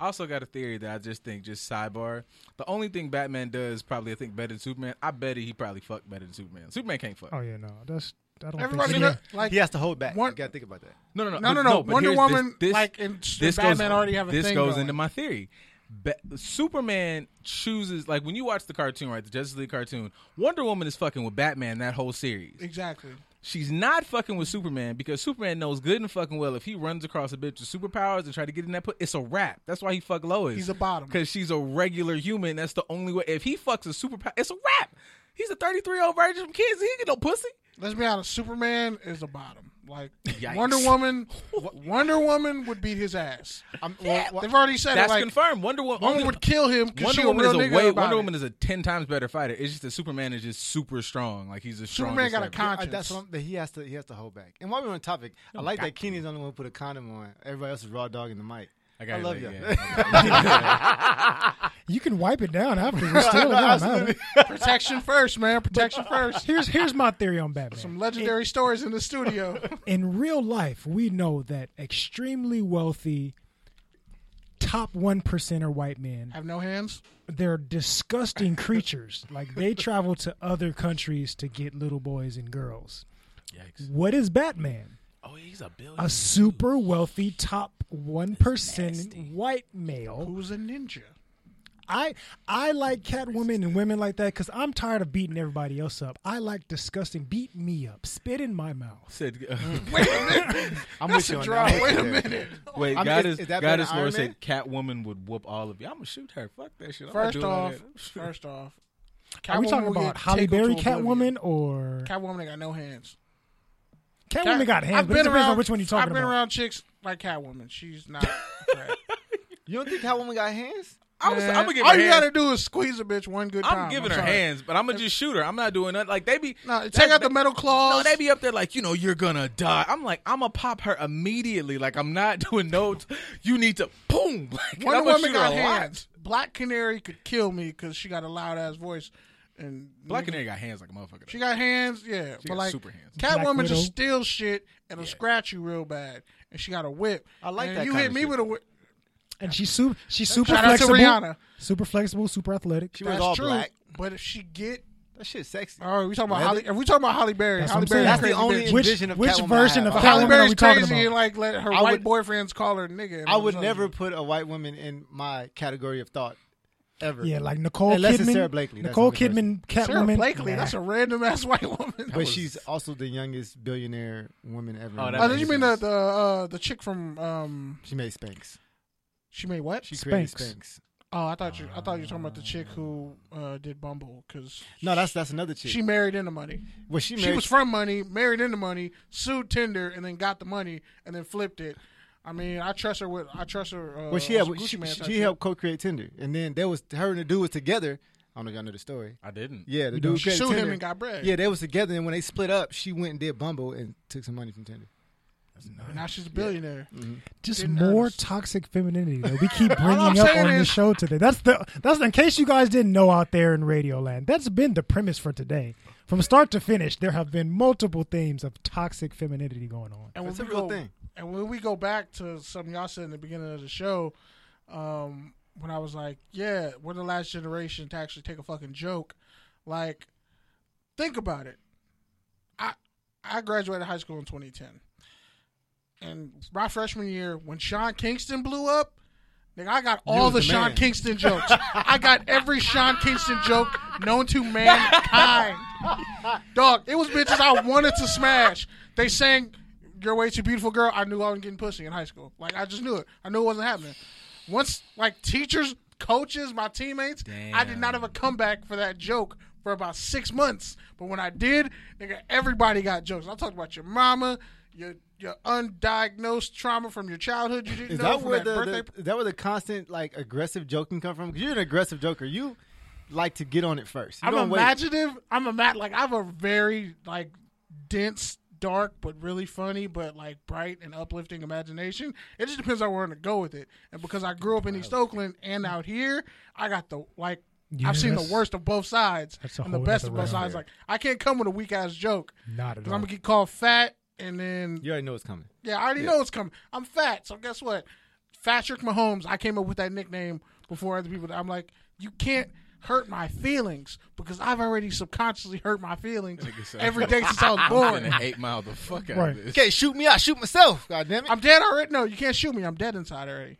I also got a theory that I just think just sidebar. The only thing Batman does probably I think better than Superman. I bet he probably fuck better than Superman. Superman can't fuck. Oh yeah, no, that's I don't Everybody think know, so. like He has to hold back. One- you gotta think about that. No, no, no, no, no, but- no. Wonder here's this- Woman, this- like in this Batman goes, already have a this thing goes going. into my theory. Ba- Superman chooses like when you watch the cartoon, right? The Justice League cartoon. Wonder Woman is fucking with Batman that whole series. exactly. She's not fucking with Superman because Superman knows good and fucking well if he runs across a bitch with superpowers and try to get in that put, it's a wrap. That's why he fuck Lois. He's a bottom. because she's a regular human. That's the only way. If he fucks a superpower, it's a wrap. He's a 33 year old virgin from Kansas. He ain't get no pussy. Let's be honest. Superman is a bottom. Like Yikes. Wonder Woman, Wonder Woman would beat his ass. I'm, Yeah, well, They've already said That's it. Like confirmed. Wonder Woman. Woman would kill him because Wonder Woman a is a way. Wonder it. Woman is a ten times better fighter. It's just that Superman is just super strong. Like he's a Superman got a con- conscience. that's what that he has to he has to hold back. And while we're on topic, I oh, like that Keeney's the only one who put a condom on. Everybody else is raw dog in the mic. I, got I love you. yeah. You can wipe it down afterwards. Still, it don't matter. Protection first, man. Protection uh, first. Here's here's my theory on Batman. Some legendary stories in the studio. in real life, we know that extremely wealthy, top one are white men, Have no hands. they're disgusting creatures. Like they travel to other countries to get little boys and girls. Yikes. What is Batman? Oh, he's a billion. A super wealthy top one percent white male. Who's a ninja? I I like Catwoman and women like that because I'm tired of beating everybody else up. I like disgusting. Beat me up. Spit in my mouth. Said, uh, wait a minute. I'm with you on Draw. that. Wait a minute. wait, I mean, Goddess, is- is that better Goddess than Lord said Catwoman would whoop all of you. I'm gonna shoot her. Fuck that shit. I'm First off, first off, Are we Catwoman talking about Halle Berry. Catwoman or Catwoman ain't got no hands. Catwoman got hands, I've but it been depends around on which one you're talking I've been about. around chicks like Catwoman. She's not. a. You don't think Catwoman got hands? I was, Man, I'm gonna give all her you hands. gotta do is squeeze a bitch one good time. I'm giving her sorry. hands, but I'm gonna just shoot her. I'm not doing that. Like they be No, that- take out the metal claws. No, they be up there like you know you're gonna die. I'm like I'm gonna pop her immediately. Like I'm not doing no. t- You need to boom. Like, Wonder Woman got a lot. hands. Black Canary could kill me because she got a loud ass voice. And Black Canary got hands like a motherfucker. She got hands, yeah, She but got like super hands. Catwoman Widow. just steals shit and will scratch you real bad, and she got a whip. I like and that You kind hit of me shit. with a whip. And she's super. She's super Shout out to flexible. Rihanna. Super flexible. Super athletic. She was That's all true. black. But if she get, That shit sexy. oh, we talking about Leather? Halle. If we talking about Halle Berry, That's Halle I'm Berry, saying. That's the crazy only bitch. Which- envision of which Catwoman version I of. But Halle Catwoman are Berry's we talking crazy. about? Like let her I white would- boyfriends call her nigga. I would never put a white woman in my category of thought ever. Yeah, like Nicole Unless Kidman. it's Sara Blakely, that's Nicole Kidman, Catwoman. Sara Blakely. Nah. That's a random ass white woman. but she's also the youngest billionaire woman ever. Oh, in that Oh, did you mean the the uh, the chick from um? She made Spanx. She made what? She created Spanx. Spanx. Oh, I thought you. I thought you were talking about the chick who uh, did Bumble because No, that's that's another chick. she married into money. well, she She was from money, married into money, sued Tinder, and then got the money, and then flipped it. I mean, I trust her with. I trust her. Uh, well, she had, she, Man she, she helped co-create Tinder, and then there was her and the dude was together. I don't know if y'all know the story. I didn't. Yeah, the You dude know, She created sued him and got bread. Yeah, they was together, and when they split up, she went and did Bumble and took some money from Tinder. And now she's a billionaire. Just Didn't more earn- toxic femininity that we keep bringing up saying on the show today. That's the that's in case you guys didn't know out there in Radio Land. That's been the premise for today. From start to finish, there have been multiple themes of toxic femininity going on. And when It's a real go, thing. And when we go back to something y'all said in the beginning of the show, um, when I was like, "Yeah, we're the last generation to actually take a fucking joke," like, think about it. I I graduated high school in 2010, and my freshman year, when Sean Kingston blew up. Nigga, I got all the the Sean. Kingston jokes. I got every Sean Kingston joke known to mankind. Dog, it was bitches I wanted to smash. They sang "You're way too beautiful, girl." I knew I wasn't getting pussy in high school. Like I just knew it. I knew it wasn't happening. Once like teachers, coaches, my teammates, I did not have a comeback for that joke for about six months. But when I did, nigga, everybody got jokes. I talked about your mama, your your undiagnosed trauma from your childhood. You didn't Is know that where that the, birthday. the is that where the constant like aggressive joking come from? Because you're an aggressive joker. You like to get on it first. You I'm don't wait. imaginative. I'm a mat like I have a very like dense, dark, but really funny, but like bright and uplifting imagination. It just depends on where I'm gonna go with it. And because I grew up in East Oakland and out here, I got the like Yeah, I've seen the worst of both sides and the best of both realm. sides. Like I can't come with a weak ass joke Not at because all. I'm gonna get called fat and then You already know it's coming. yeah, I already know it's coming. I'm fat, so guess what? Patrick Mahomes. I came up with that nickname before other people. I'm like, you can't hurt my feelings because I've already subconsciously hurt my feelings every day since I was I'm born. gonna eight mile the fuck out Right. of this. You can't shoot me. I shoot myself. God damn it. I'm dead already. No, you can't shoot me. I'm dead inside already.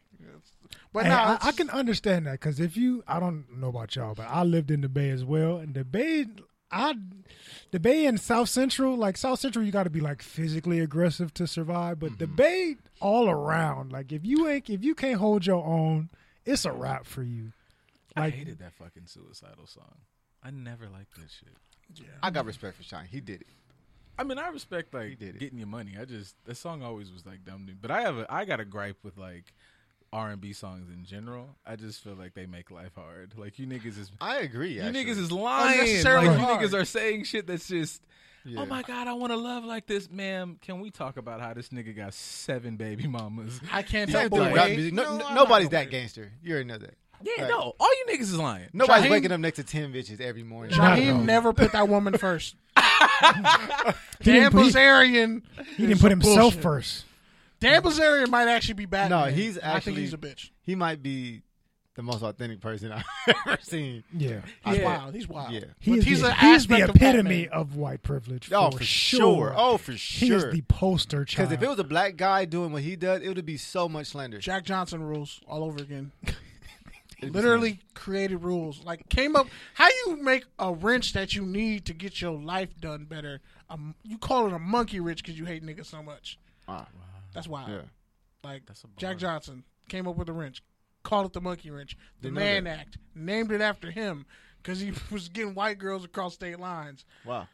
But Hey, no, I, I can understand that because if you, I don't know about y'all, but I lived in the Bay as well, and the Bay, I, the Bay and South Central, like South Central, you got to be like physically aggressive to survive, but the Mm-hmm. Bay all around, like if you ain't, if you can't hold your own, it's a wrap for you. I hated that fucking suicidal song. I never liked that shit. Yeah. I got respect for Sean. He did it. I mean, I respect like did it. getting your money. I just that song always was like dumb to me. But I have a I got a gripe with like R and B songs in general. I just feel like they make life hard. Like you niggas is I agree. you actually. niggas is lying. Unnecessarily Like you hard. niggas are saying shit that's just. Oh yeah. Oh my god, I want to love like this, ma'am. Can we talk about how this nigga got seven baby mamas? I can't help thing but with rap wait. music. No, No, no- nobody's that gangster. You already know that. Yeah, Right. no, all you niggas is lying. Nobody's Shaheem- waking up next to ten bitches every morning. Not at all. Shaheem never put that woman first. He Dan didn't put- he- Bilzerian. he didn't put himself bullshit. first. Dan Bilzerian might actually be bad. No, he's I think actually- he's a bitch. He might be the most authentic person I've ever seen. Yeah, He's Yeah. wild. He's wild. Yeah. he But is he's the, an he's the aspect of epitome Batman. of white privilege. Oh, for for sure. sure. Oh, for sure. He is the poster child. Because if it was a black guy doing what he does, it would be so much slander. Jack Johnson rules all over again. Literally created rules. Like came up. How you make a wrench that you need to get your life done better? Um, you call it a monkey wrench because you hate niggas so much. Wow. That's wild. Yeah. Like That's. Jack Johnson came up with a wrench, called it the monkey wrench. The Didn't know Man. Act named it after him because he was getting white girls across state lines. Wow.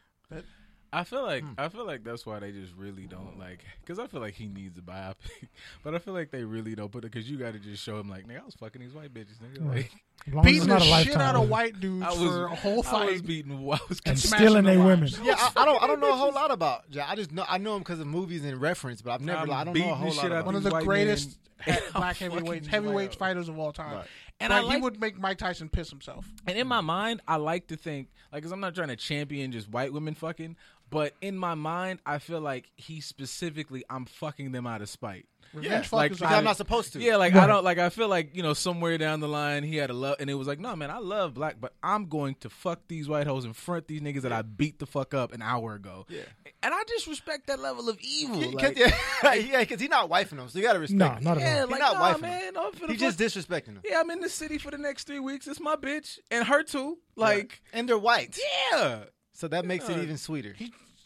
I feel like Hmm. I feel like that's why they just really don't like because I feel like he needs a biopic, but I feel like they really don't put it because you got to just show him like nigga I was fucking these white bitches nigga Right. like As long as it's Beating not the a shit out of white dudes I was for a whole I was fight. beating I was and stealing their their women. Yeah, I, I don't. I don't know a whole lot about. Yeah, I just know. I know him because of movies and reference, but I've never. I'm I don't know a whole shit lot about. One of the greatest he- black fucking heavyweights, these heavyweight fighters of all time. Right. And like, I like he would make Mike Tyson piss himself. And in my mind, I like to think, like, because I'm not trying to champion just white women fucking, but in my mind, I feel like he specifically, I'm fucking them out of spite. Revenge like, fuck is Because a- I'm not supposed to. Yeah, like Right. I don't like. I feel like you know somewhere down the line he had a love, and it was like, no man, I love black, but I'm going to fuck these white hoes and front these niggas that I beat the fuck up an hour ago. Yeah. and I just respect that level of evil. He- like, yeah, yeah, because he's not wifing them, so you gotta respect. No, him. not at yeah, all. like not nah, wifing man, I'm He just fuck- disrespecting them. Yeah, I'm in the city for the next three weeks. It's my bitch and her too. Like, and they're white, yeah. so that makes it even sweeter.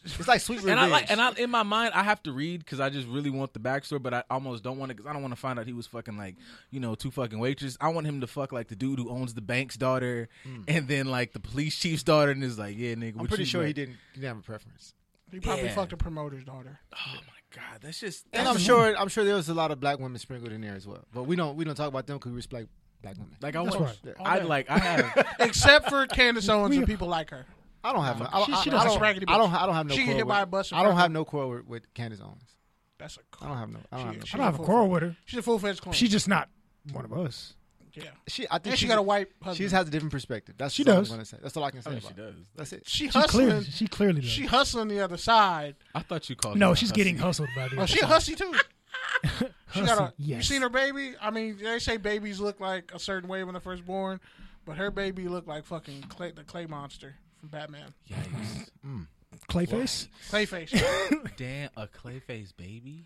It's like sweet revenge. And I like, and I in my mind, I have to read because I just really want the backstory, but I almost don't want to because I don't want to find out he was fucking like, you know, two fucking waitresses. I want him to fuck like the dude who owns the bank's daughter, hmm. and then like the police chief's daughter, and is like, yeah, nigga. I'm what pretty you sure he didn't, he didn't have a preference. He probably Yeah. fucked a promoter's daughter. Oh my god, that's just. And I'm sure, I'm sure there was a lot of black women sprinkled in there as well. But we don't, we don't talk about them because we respect black women. like I That's want. right. I like. I have. Except for Candace Owens We- and people like her. I don't have no. I, She- she I, doesn't don't, raggedy I don't. I don't have no. She get quarrel hit by a bus I don't have no quarrel with, with Candace Owens. That's a I don't have no. I don't have no. She- I don't have a quarrel with her. She's a full fledged clone. She's just not one of us. yeah. She, I think And she she's- got a white She husband. has a different perspective. That's She all does. I'm say. That's all I can say. I mean, about she does. That's it. she She clearly, hustling. she clearly does. She hustling the other side. I thought you called. no, her she's getting hustled by the. Oh, she a hussy too. She got a. Hussy, You seen her baby? I mean, they say babies look like a certain way when they're first born, but her baby looked like fucking clay, the clay monster from Batman. Yikes! Mm. Clayface. Clayface. Damn, a clayface baby.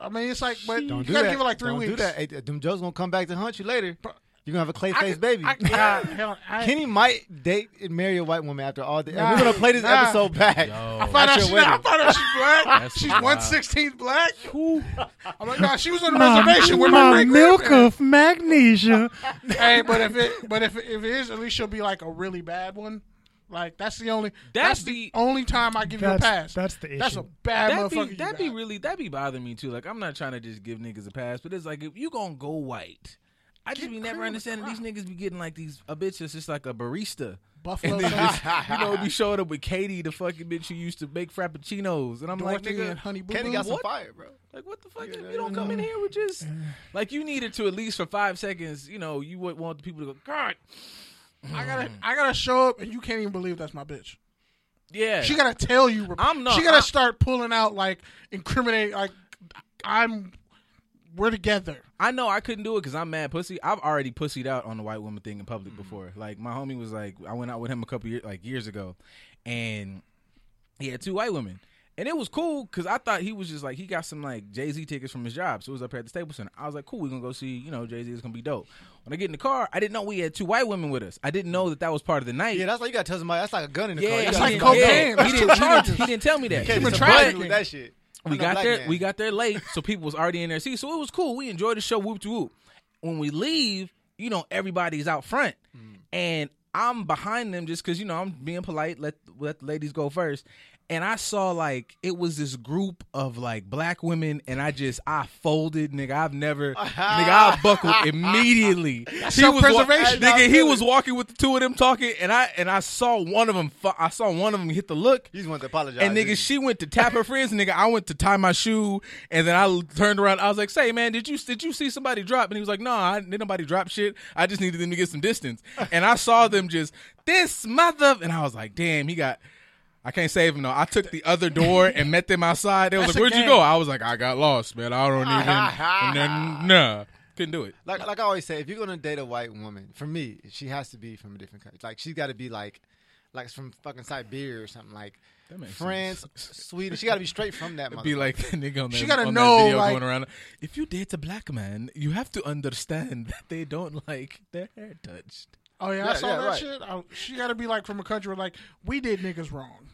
I mean, it's like, but Don't you do gotta that. give it like 3 don't weeks. do that. Hey, them Joe's gonna come back to hunt you later. But- You're gonna have a clay I- face baby. I, I, hell, I, Kenny might date and marry a white woman after all the. Nah, we're gonna play this nah. episode back. Yo, I found out your she, I wedding. found out she's black. That's she's wild. one sixteenth black. I'm like, nah, she was on the My, reservation with my, my great milk grandparents. of magnesia. Hey, but if it, but if if it is, at least she'll be like a really bad one. Like that's the only. that's be- the only time I give you a pass. that's the issue. That's a bad That'd motherfucker. be, that'd be really that'd be bothering me too. Like I'm not trying to just give niggas a pass, but it's like if you gonna go white, I just Get be never understanding these niggas be getting like these a bitch that's just like a barista. Buffalo And then just, you know, be showing up with Katie, the fucking bitch who used to make frappuccinos, and I'm like, nigga, and Honey Boo Kenny Boo. got some What? fire, bro. like what the fuck? If you don't come in here with just like you needed to at least for five seconds, you know, you would want the people to go, God, I gotta, mm. I gotta show up, and you can't even believe that's my bitch. yeah. She gotta tell you. I'm not- She gotta I- start pulling out like incriminating. Like I'm. We're together. I know I couldn't do it because I'm mad pussy. I've already pussied out on the white woman thing in public mm. before. Like my homie was like, I went out with him a couple years, like years ago, and he had two white women, and it was cool because I thought he was just like he got some like Jay Z tickets from his job, so it was up here at the Staples Center. I was like, cool, we're gonna go see, you know, Jay Z is gonna be dope. When I get in the car, I didn't know we had two white women with us. I didn't know that that was part of the night. Yeah, that's like you gotta tell somebody. That's like a gun in the Yeah, car. You he like didn't- tell cocaine. yeah, he didn't, he, didn't, he didn't tell me that. Can't be with that shit. we got there man. we got there late so people was already in their seats so it was cool we enjoyed the show whoop to whoop when we leave you know everybody's out front mm. and i'm behind them just because you know i'm being polite let let the ladies go first and i saw like it was this group of like black women and i just i folded nigga i've never nigga i buckled immediately he was wa- self-preservation. nigga he was walking with the two of them talking and i and i saw one of them fu- i saw one of them hit the look You went to apologize. and nigga, she went to tap her friends. Nigga, I went to tie my shoe, and then I turned around. I was like, "Say, man, did you did you see somebody drop?" And he was like, "No, I didn't nobody drop shit. I just needed them to get some distance." And I saw them just this mother, and I was like, "Damn, he got." I can't save him though. I took the other door and met them outside. They was That's like, "Where'd you game. go?" I was like, "I got lost, man. I don't even." and then, nah, couldn't do it. Like like I always say, if you're gonna date a white woman, for me, she has to be from a different country. Like she's got to be like, like from fucking Siberia or something. Like That makes France, Sweden. She got to be straight from that. Be like the nigga on that, She gotta on know, that video like- going around. If you date a black man, you have to understand that they don't like their hair touched. Oh yeah, I saw yeah, that right. shit. I, she got to be like from a country where like we did niggas wrong.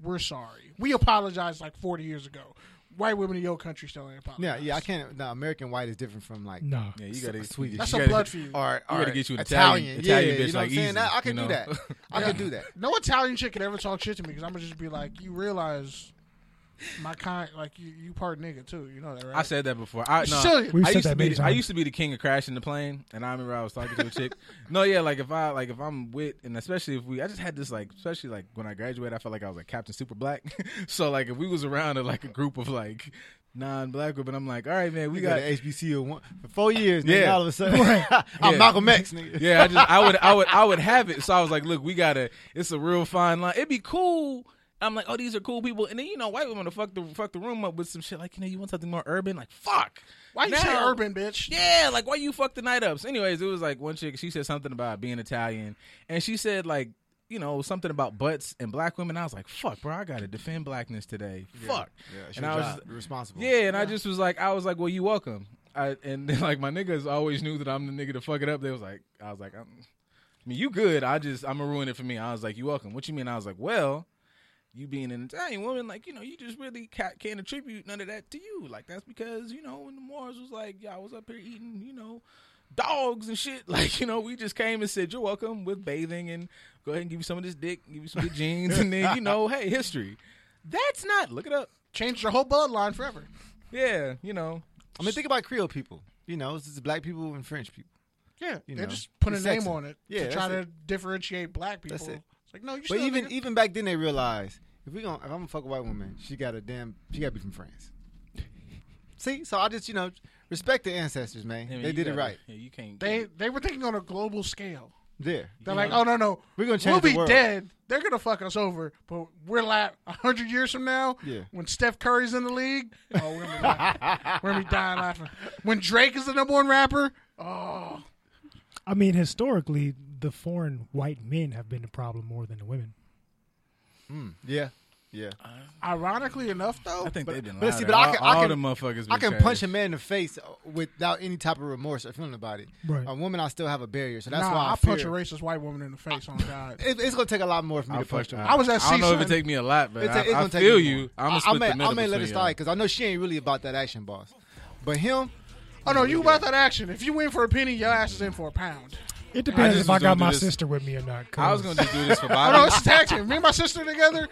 We're sorry. We apologized like forty years ago. white women in your country still ain't popular. Yeah, yeah. I can't. No, American white is different from like No. Yeah, you gotta Swedish. That's you a gotta- blood feud. or, You or gotta get you an Italian. Italian, yeah, Italian you know like what I'm saying? easy, I, I can you do that. I can do that. No Italian chick could ever talk shit to me because I'm gonna just be like, you realize my kind, like you, you part nigga too. You know that, right? I said that before. I, no, Silly. We've I said used that to be many the, I times. used to be the king of crashing the plane, and I remember I was talking to a chick. No, yeah, like if I like if I'm with, and especially if we, I just had this like, especially like when I graduated, I felt like I was like Captain Super Black. so like if we was around a, like a group of like non-black women, I'm like, all right, man, we We got. got HBCU one, for four years. Nigga, Yeah. all of a sudden, I'm Yeah. Malcolm X. Nigga. yeah, I just I would I would I would have it. So I was like, look, we gotta. It's a real fine line. It'd be cool. I'm like, oh, these are cool people, and then you know, white women to fuck the fuck the room up with some shit like, you know, you want something more urban, like fuck. Why you say urban, bitch? Yeah, like why you fuck the night up? So anyways, it was like one chick. She said something about being Italian, and she said like, you know, something about butts and black women. I was like, fuck, bro, I gotta defend blackness today. Fuck. Yeah, and I was just- responsible. Yeah, and I just was like, I was like, well, you welcome. I, and then, like my niggas always knew that I'm the nigga to fuck it up. They was like, I was like, I'm, I mean, you good. I just I'm gonna ruin it for me. I was like, you welcome. What you mean? I was like, well, you being an Italian woman, like you know, you just really ca- can't attribute none of that to you. Like that's because you know when the Moors was like, yeah, I was up here eating, you know. Dogs and shit, like you know, we just came and said you're welcome with bathing and go ahead and give you some of this dick, give you some good jeans, and then you know, hey, history. That's not look it up. Changed your whole bloodline forever. Yeah, you know, I mean, think about Creole people. You know, it's just black people and French people. Yeah, You they know, just put a name sexy. on it Yeah, to try that's to differentiate black people. That's it. It's like no, you But still even even back then, they realized if we gonna if I'm gonna fuck a white woman, she got a damn she got to be from France. See, so I just you know respect the ancestors, man. I mean, they did it gotta- right. Yeah, you can't. they they were thinking on a global scale. There, They're like, oh no no, We're gonna change. we'll change the be world. dead. They're gonna fuck us over, but we're like hundred years from now. Yeah. When Steph Curry's in the league, oh we're gonna be, laughing. we're gonna be dying laughing. When Drake is the number one rapper, oh I mean, historically, the foreign white men have been the problem more than the women. Mm, yeah, yeah. ironically enough though, I think they've been. but see, louder. but I all, can- I can- the motherfuckers. I can trash. punch a man in the face without any type of remorse or feeling about it. Right. A woman, I still have a barrier, so that's nah, why I, I punch a racist white woman in the face. On God, It, it's gonna take a lot more for me I'll to punch her. I was at I don't know if it take me a lot, but It's, I, it's I gonna take feel me you. I'm gonna I, split I may, the I may let it between slide because I know she ain't really about that action, boss. But him, oh no, you about that action? If you win for a penny, your ass is in for a pound. It depends just if I got my this- sister with me or not. 'cause I was gonna just do this for Bobby. Oh no, Bobby. it's a tag team. Me and my sister together.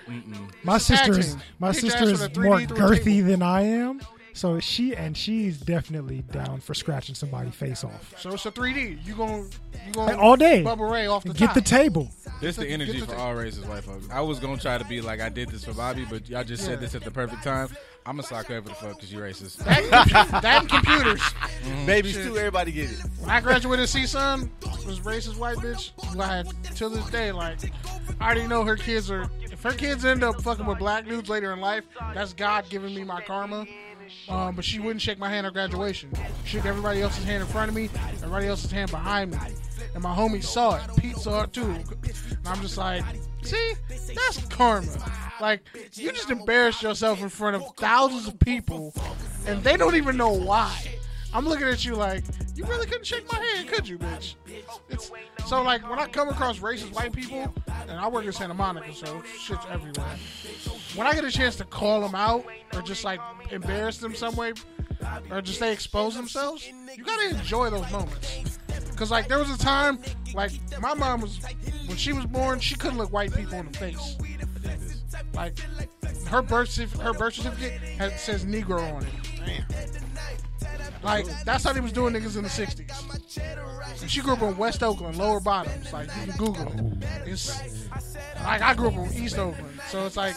my it's a sister is my Hit sister is more 3D through a girthy table. than I am. So she and she's definitely down for scratching somebody's face off So it's a 3D. You going you going all day. Bubba Ray off the Get top. the table. This the energy the for thing. all races, white folks. I was gonna try to be like I did this for Bobby, but y'all just Yeah. said this at the perfect time. I'm gonna sock whoever the fuck because you racist. that, that and computers. babies Shit. too, everybody get it. When I graduated CSUN, was racist white bitch. Like I had till this day like I already know her kids are. If her kids end up fucking with black dudes later in life, that's God giving me my karma. Um, but she wouldn't shake my hand at graduation. Shook everybody else's hand in front of me, everybody else's hand behind me. And my homie saw it. Pete saw it too. And I'm just like, see, that's karma. Like, you just embarrassed yourself in front of thousands of people, and they don't even know why. I'm looking at you like, you really couldn't shake my hand, could you, bitch? It's, so, like, when I come across racist white people, and I work in Santa Monica, so shit's everywhere. When I get a chance to call them out, or just, like, embarrass them some way, or just they expose themselves, you gotta enjoy those moments. Cause like there was a time, like my mom was, when she was born, she couldn't look white people in the face. Like her birth certif- her birth certificate says Negro on it. Like that's how they was doing niggas in the '60s. And she grew up in West Oakland, Lower Bottoms. Like you can Google it. It's like I grew up in East Oakland, so it's like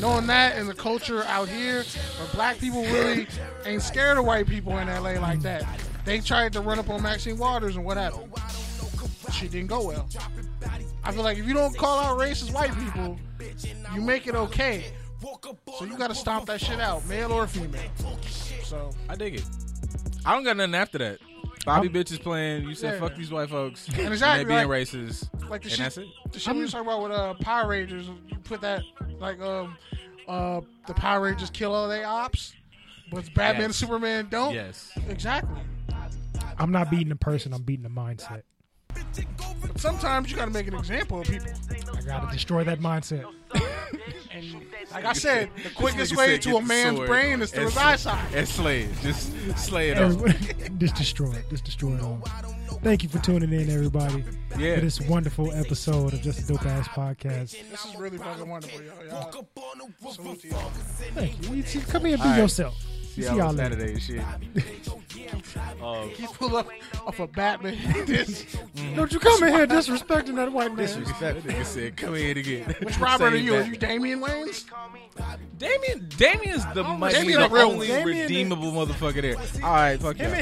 knowing that and the culture out here, where black people really ain't scared of white people in LA like that. They tried to run up on Maxine Waters and what happened? She didn't go well. I feel like if you don't call out racist white people, you make it okay. So you gotta stomp that shit out, male or female. So I dig it. I don't got nothing after that. Bobby bitch is playing. You said Yeah. fuck these white folks. And exactly, and they being like- racist. like the and shit, that's it. the shit we was talking about with uh, Power Rangers, you put that like um uh the Power Rangers kill all their ops, but Batman and Superman don't. Yes. Exactly. I'm not beating the person. I'm beating the mindset. But sometimes you gotta make an example of people. I gotta destroy that mindset. And Like I said, the quickest way to a man's sword brain is through and his eyesight. And slay it. Just slay it off. Everybody, just destroy it. Just destroy it all. Thank you for tuning in, everybody, Yeah. for this wonderful episode of Just a Dope Ass Podcast. This is really fucking wonderful, y'all. y'all salute to y'all. Thank you. You Come here and be All right. yourself. See See y'all y'all on later. Saturday and shit. He pull up off a Batman. This- mm-hmm. Don't you come in here disrespecting that white man. That nigga said, come in again. Which Robert are you? Are you Damian Wayans? Damien, Damien's the, might be Damien the real only Damien- redeemable motherfucker there. All right, fuck and